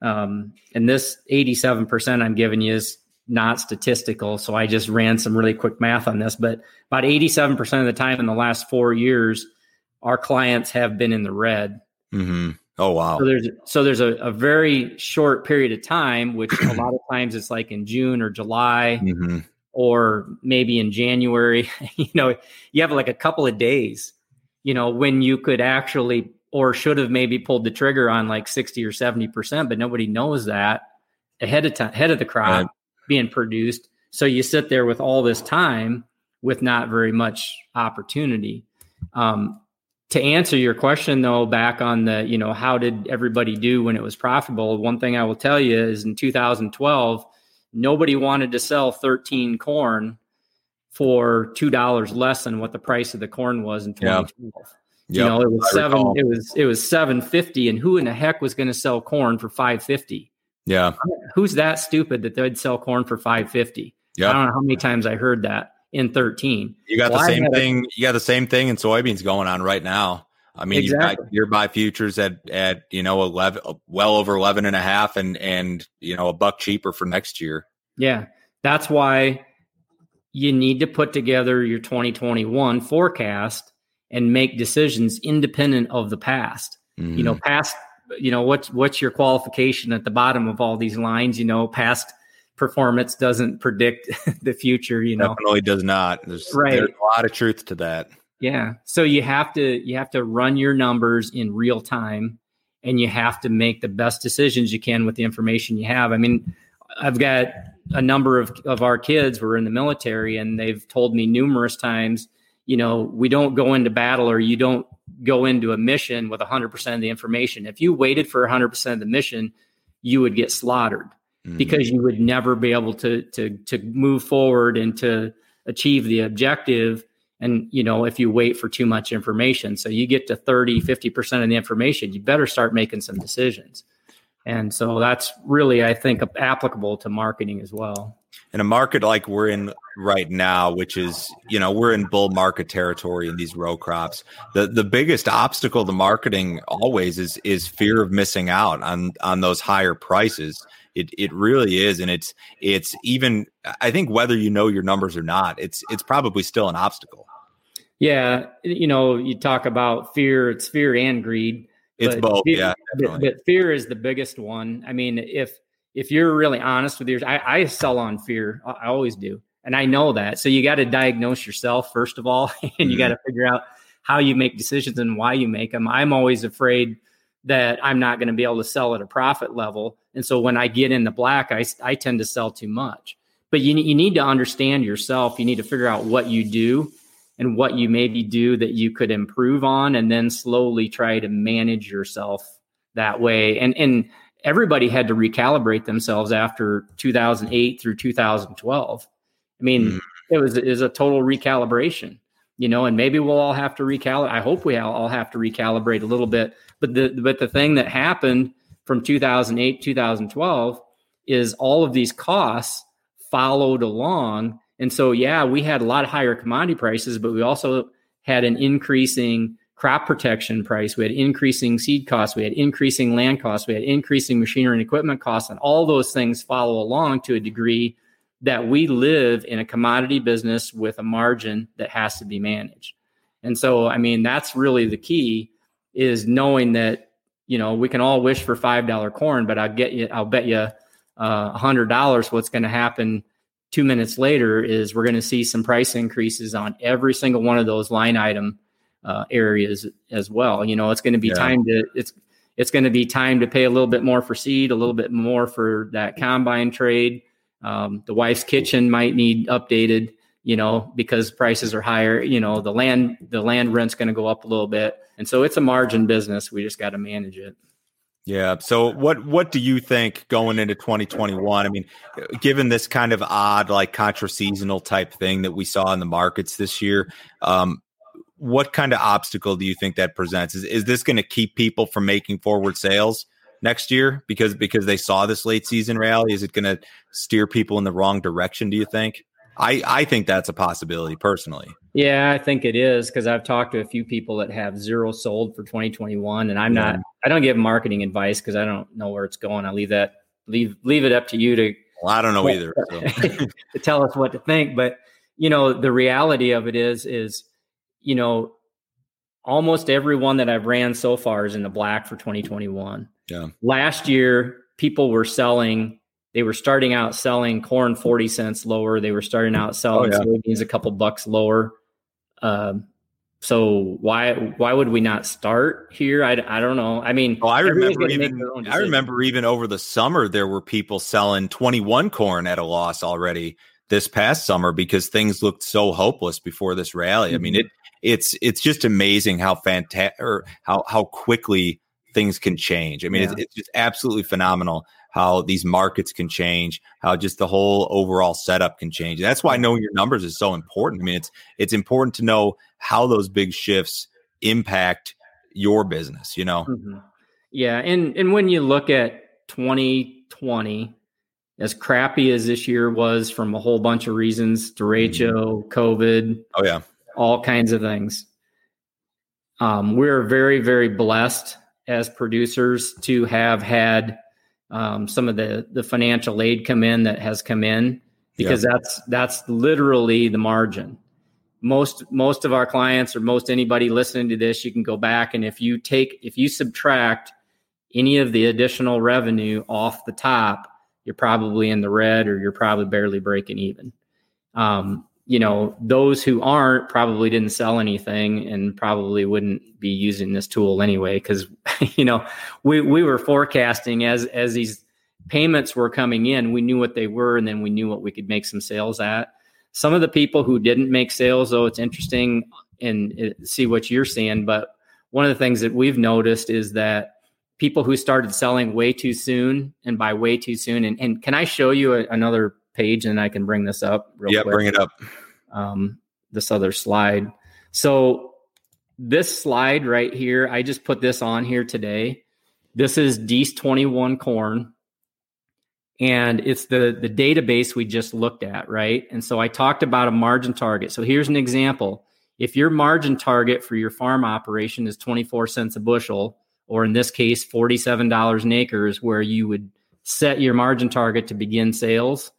um, and this 87% I'm giving you is not statistical. So I just ran some really quick math on this, but about 87% of the time in the last four years, our clients have been in the red. Mm-hmm. Oh wow! So there's so there's a, a, very short period of time, which a lot of times it's like in June or July, mm-hmm. or maybe in January. you know, you have like a couple of days. You know, when you could actually or should have maybe pulled the trigger on like sixty or seventy percent, but nobody knows that ahead of time, ahead of the crop right. being produced. So you sit there with all this time with not very much opportunity. Um, to answer your question though back on the you know how did everybody do when it was profitable one thing i will tell you is in 2012 nobody wanted to sell 13 corn for two dollars less than what the price of the corn was in 2012 yep. you know it was I seven recall. it was it was 750 and who in the heck was going to sell corn for 550 yeah. Who's that stupid that they'd sell corn for 550 yeah i don't know how many times i heard that in 13. You got well, the same thing. A, you got the same thing in soybeans going on right now. I mean, exactly. you got buy futures at, at, you know, 11, well over 11 and a half and, and, you know, a buck cheaper for next year. Yeah. That's why you need to put together your 2021 forecast and make decisions independent of the past. Mm-hmm. You know, mm-hmm. past, you know, what's, what's your qualification at the bottom of all these lines, you know, past performance doesn't predict the future you know? Definitely does not. There's, right. there's a lot of truth to that. Yeah. So you have to you have to run your numbers in real time and you have to make the best decisions you can with the information you have. I mean i've got a number of, of our kids were in the military and they've told me numerous times you know we don't go into battle or you don't go into a mission with 100% of the information. If you waited for 100% of the mission you would get slaughtered because you would never be able to to to move forward and to achieve the objective. And you know if you wait for too much information so you get to 30 50% of the information you better start making some decisions. And so that's really i think applicable to marketing as well. In a market like we're in right now which is you know we're in bull market territory in these row crops the the biggest obstacle to marketing always is is fear of missing out on on those higher prices it it really is, and it's it's even. I think whether you know your numbers or not, it's it's probably still an obstacle. Yeah, you know, you talk about fear. It's fear and greed. It's both. Fear, yeah, but, but, fear is the biggest one. I mean, if if you're really honest with yours, I, I sell on fear. I, I always do, and I know that. So you got to diagnose yourself first of all, and you mm-hmm. got to figure out how you make decisions and why you make them. I'm always afraid that I'm not going to be able to sell at a profit level. And so when I get in the black, I, I tend to sell too much. But you, you need to understand yourself. You need to figure out what you do and what you maybe do that you could improve on, and then slowly try to manage yourself that way. And, and everybody had to recalibrate themselves after 2008 through 2012. I mean, mm. it was, it was a total recalibration you know, and maybe we'll all have to recalibrate. I hope we all have to recalibrate a little bit. But the but the thing that happened from 2008 2012 is all of these costs followed along, and so yeah, we had a lot higher commodity prices, but we also had an increasing crop protection price. We had increasing seed costs. We had increasing land costs. We had increasing machinery and equipment costs, and all those things follow along to a degree that we live in a commodity business with a margin that has to be managed. And so, I mean, that's really the key is knowing that you know, we can all wish for five dollar corn, but I'll get you, I'll bet you uh, a uh, hundred dollars. What's going to happen two minutes later is we're going to see some price increases on every single one of those line item uh, areas as well. You know, it's going to be yeah. time to it's it's going to be time to pay a little bit more for seed, a little bit more for that combine trade. Um, the wife's kitchen might need updated, you know, because prices are higher. You know, the land the land rent's going to go up a little bit, and so it's a margin business. We just got to manage it. Yeah. So what what do you think going into 2021? I mean, given this kind of odd like contra seasonal type thing that we saw in the markets this year, um, what kind of obstacle do you think that presents? Is is this going to keep people from making forward sales next year because because they saw this late season rally? Is it going to steer people in the wrong direction? Do you think? I I think that's a possibility personally. Yeah, I think it is because I've talked to a few people that have zero sold for 2021, and I'm yeah. not. I don't give marketing advice because I don't know where it's going. I leave that leave leave it up to you to. Well, I don't know either. So. to tell us what to think, but you know the reality of it is is you know, almost everyone that I've ran so far is in the black for 2021. Yeah. Last year, people were selling, they were starting out selling corn 40 cents lower. They were starting out selling oh, yeah. soybeans a couple bucks lower. Um, so why why would we not start here? I, I don't know. I mean, oh, I remember even I remember even over the summer there were people selling 21 corn at a loss already this past summer because things looked so hopeless before this rally. Mm-hmm. I mean, mm-hmm. it it's it's just amazing how fantastic or how how quickly things can change. I mean, yeah. it's, it's just absolutely phenomenal how these markets can change, how just the whole overall setup can change. And that's why knowing your numbers is so important. I mean, it's it's important to know how those big shifts impact your business, you know. Mm-hmm. Yeah, and and when you look at 2020 as crappy as this year was from a whole bunch of reasons, derecho, mm-hmm. COVID. Oh yeah all kinds of things. Um, we're very, very blessed as producers to have had um, some of the the financial aid come in that has come in because yeah. that's that's literally the margin. Most most of our clients or most anybody listening to this, you can go back and if you take if you subtract any of the additional revenue off the top, you're probably in the red or you're probably barely breaking even. Um, you know, those who aren't probably didn't sell anything and probably wouldn't be using this tool anyway. Because you know, we we were forecasting as as these payments were coming in, we knew what they were, and then we knew what we could make some sales at. Some of the people who didn't make sales, though, it's interesting and uh, see what you're seeing. But one of the things that we've noticed is that people who started selling way too soon, and by way too soon, and, and can I show you a, another page and I can bring this up real yeah, quick. bring it up. Um, this other slide. So this slide right here, I just put this on here today. This is Dees 21 corn. And it's the, the database we just looked at, right? And so I talked about a margin target. So here's an example. If your margin target for your farm operation is 24 cents a bushel, or in this case, $47 an acre is where you would set your margin target to begin sales,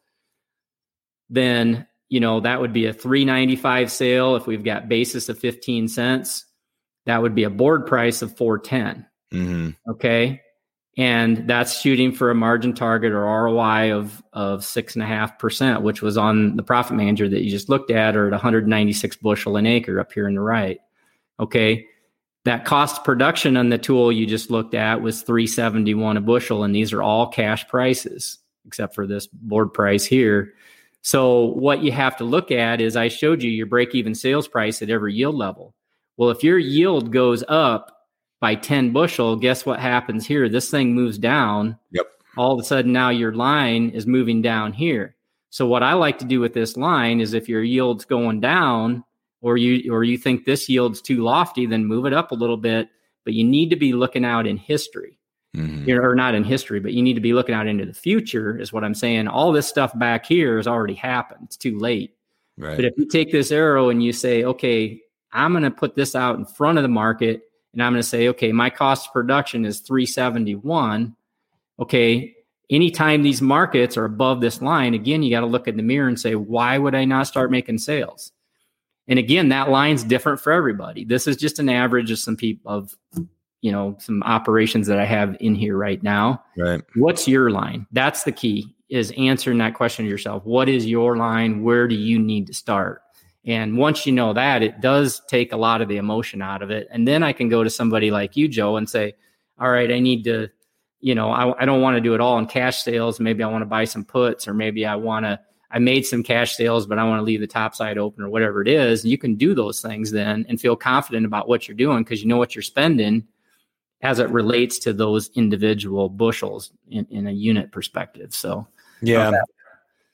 then you know that would be a 395 sale. If we've got basis of 15 cents that would be a board price of 410 mm-hmm. okay? And that's shooting for a margin target or roi of of six and a half percent which was on the profit manager that you just looked at or at 196 bushel an acre up here in the right. Okay? That cost production on the tool you just looked at was 371 a bushel and these are all cash prices except for this board price here so what you have to look at is I showed you your break even sales price at every yield level. Well, if your yield goes up by 10 bushel, guess what happens here? This thing moves down. Yep. All of a sudden now your line is moving down here. So what I like to do with this line is if your yield's going down or you or you think this yield's too lofty, then move it up a little bit, but you need to be looking out in history mm-hmm. or not in history, but you need to be looking out into the future, is what I'm saying. All this stuff back here has already happened. It's too late. Right. But if you take this arrow and you say, okay, I'm going to put this out in front of the market and I'm going to say, okay, my cost of production is 371. Okay, anytime these markets are above this line, again, you got to look in the mirror and say, why would I not start making sales? And again, that line's different for everybody. This is just an average of some people of you know some operations that I have in here right now. Right. What's your line? That's the key is answering that question to yourself. What is your line? Where do you need to start? And once you know that, it does take a lot of the emotion out of it. And then I can go to somebody like you, Joe, and say, all right, I need to, you know, I, I don't want to do it all in cash sales. Maybe I want to buy some puts, or maybe I want to, I made some cash sales, but I want to leave the top side open or whatever it is. You can do those things then and feel confident about what you're doing because you know what you're spending as it relates to those individual bushels in, in a unit perspective. So, yeah.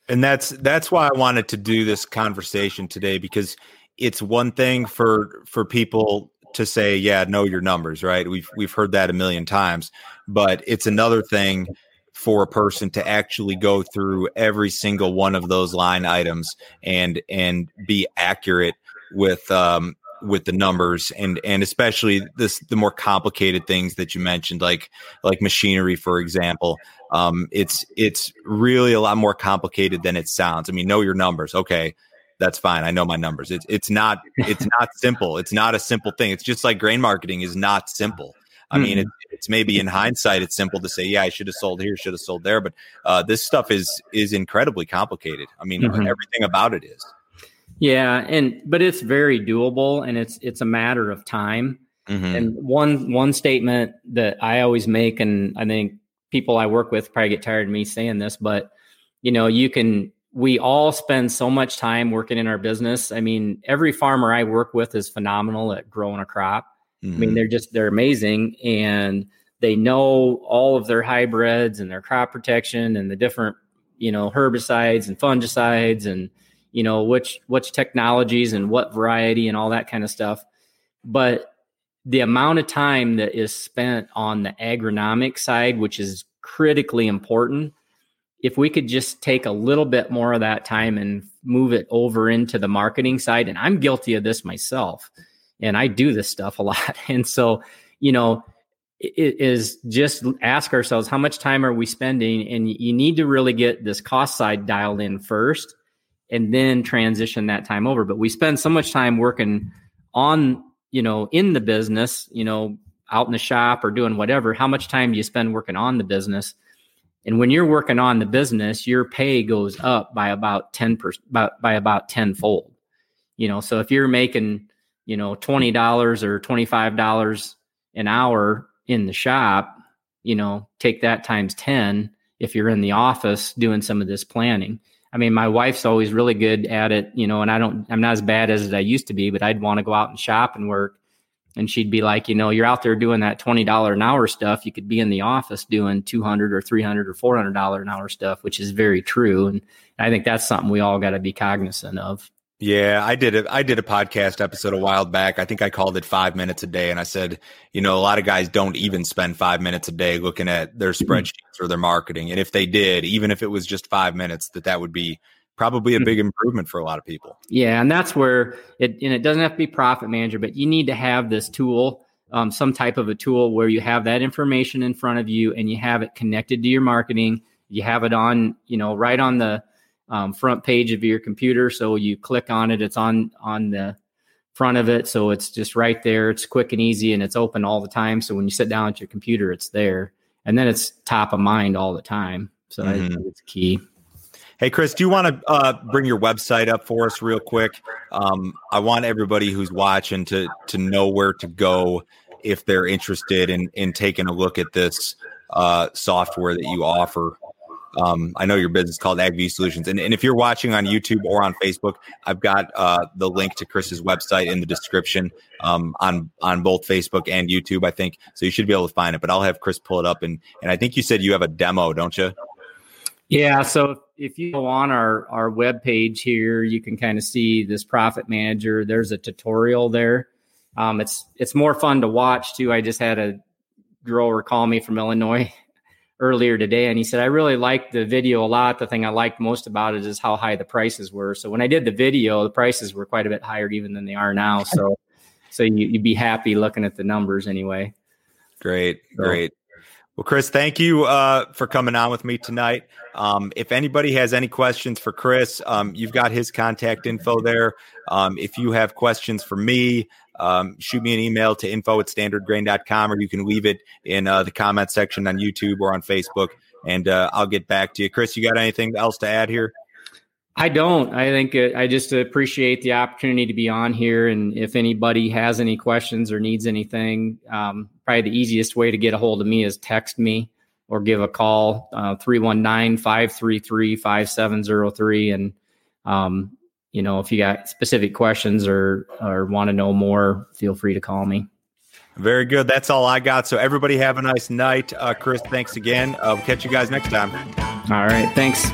And that's that's why I wanted to do this conversation today because it's one thing for for people to say, yeah, know your numbers, right? We've we've heard that a million times, but it's another thing for a person to actually go through every single one of those line items and and be accurate with um with the numbers and and especially this the more complicated things that you mentioned like like machinery for example um it's it's really a lot more complicated than it sounds. I mean know your numbers. Okay that's fine. I know my numbers. It's it's not it's not simple. It's not a simple thing. It's just like grain marketing is not simple. I mean, it, it's maybe in hindsight, it's simple to say, yeah, I should have sold here, should have sold there, but uh, this stuff is is incredibly complicated. I mean, mm-hmm. everything about it is. Yeah, and but it's very doable, and it's it's a matter of time. Mm-hmm. And one one statement that I always make, and I think people I work with probably get tired of me saying this, but you know, you can. We all spend so much time working in our business. I mean, every farmer I work with is phenomenal at growing a crop. Mm-hmm. I mean, mm-hmm. they're just they're amazing, and they know all of their hybrids and their crop protection and the different you know herbicides and fungicides and you know which which technologies and what variety and all that kind of stuff. But the amount of time that is spent on the agronomic side which is critically important if we could just take a little bit more of that time and move it over into the marketing side and i'm guilty of this myself and i do this stuff a lot. And so you know it is just ask ourselves how much time are we spending? And you need to really get this cost side dialed in first and then transition that time over. But we spend so much time working on, you know, in the business, you know, out in the shop or doing whatever. How much time do you spend working on the business? And when you're working on the business, your pay goes up by about 10 percent, about, by about tenfold. You know, so if you're making, you know, $20 or $25 an hour in the shop, you know, take that times 10 if you're in the office doing some of this planning. I mean, my wife's always really good at it, you know, and I don't, I'm not as bad as I used to be, but I'd want to go out and shop and work. And she'd be like, you know, you're out there doing that $20 an hour stuff. You could be in the office doing 200 or 300 or $400 an hour stuff, which is very true. And I think that's something we all got to be cognizant of. Yeah, I did it. I did a podcast episode a while back. I think I called it five minutes a day. And I said, you know, a lot of guys don't even spend five minutes a day looking at their mm-hmm. spreadsheets or their marketing. And if they did, even if it was just five minutes, that that would be probably a mm-hmm. big improvement for a lot of people. Yeah. And that's where it, and it doesn't have to be profit manager, but you need to have this tool, um, some type of a tool where you have that information in front of you and you have it connected to your marketing. You have it on, you know, right on the, um, front page of your computer. So you click on it, it's on on the front of it, so it's just right there. It's quick and easy, and it's open all the time. So when you sit down at your computer, it's there, and then it's top of mind all the time. So mm-hmm. I think it's key. Hey, Chris, do you want to uh, bring your website up for us real quick? Um, I want everybody who's watching to to know where to go if they're interested in in taking a look at this uh, software that you offer. Um, I know your business called AgView Solutions, and, and if you're watching on YouTube or on Facebook, I've got uh, the link to Chris's website in the description um, on on both Facebook and YouTube. I think so. You should be able to find it, but I'll have Chris pull it up. And and I think you said you have a demo, don't you? Yeah. So if you go on our our web page here, you can kind of see this profit manager. There's a tutorial there. Um, it's it's more fun to watch too. I just had a grower call me from Illinois earlier today and he said i really liked the video a lot the thing i liked most about it is how high the prices were so when i did the video the prices were quite a bit higher even than they are now so so you, would be happy looking at the numbers anyway great so. great Well, Chris, thank you uh, for coming on with me tonight. Um, if anybody has any questions for Chris, um, you've got his contact info there. Um, if you have questions for me, um, shoot me an email to info at standardgrain.com or you can leave it in uh, the comment section on YouTube or on Facebook, and uh, I'll get back to you. Chris, you got anything else to add here? I don't. I think it, I just appreciate the opportunity to be on here. And if anybody has any questions or needs anything, um, probably the easiest way to get a hold of me is text me or give a call uh, 319 533 5703. And, um, you know, if you got specific questions or, or want to know more, feel free to call me. Very good. That's all I got. So, everybody have a nice night. Uh, Chris, thanks again. Uh, we'll catch you guys next time. All right. Thanks.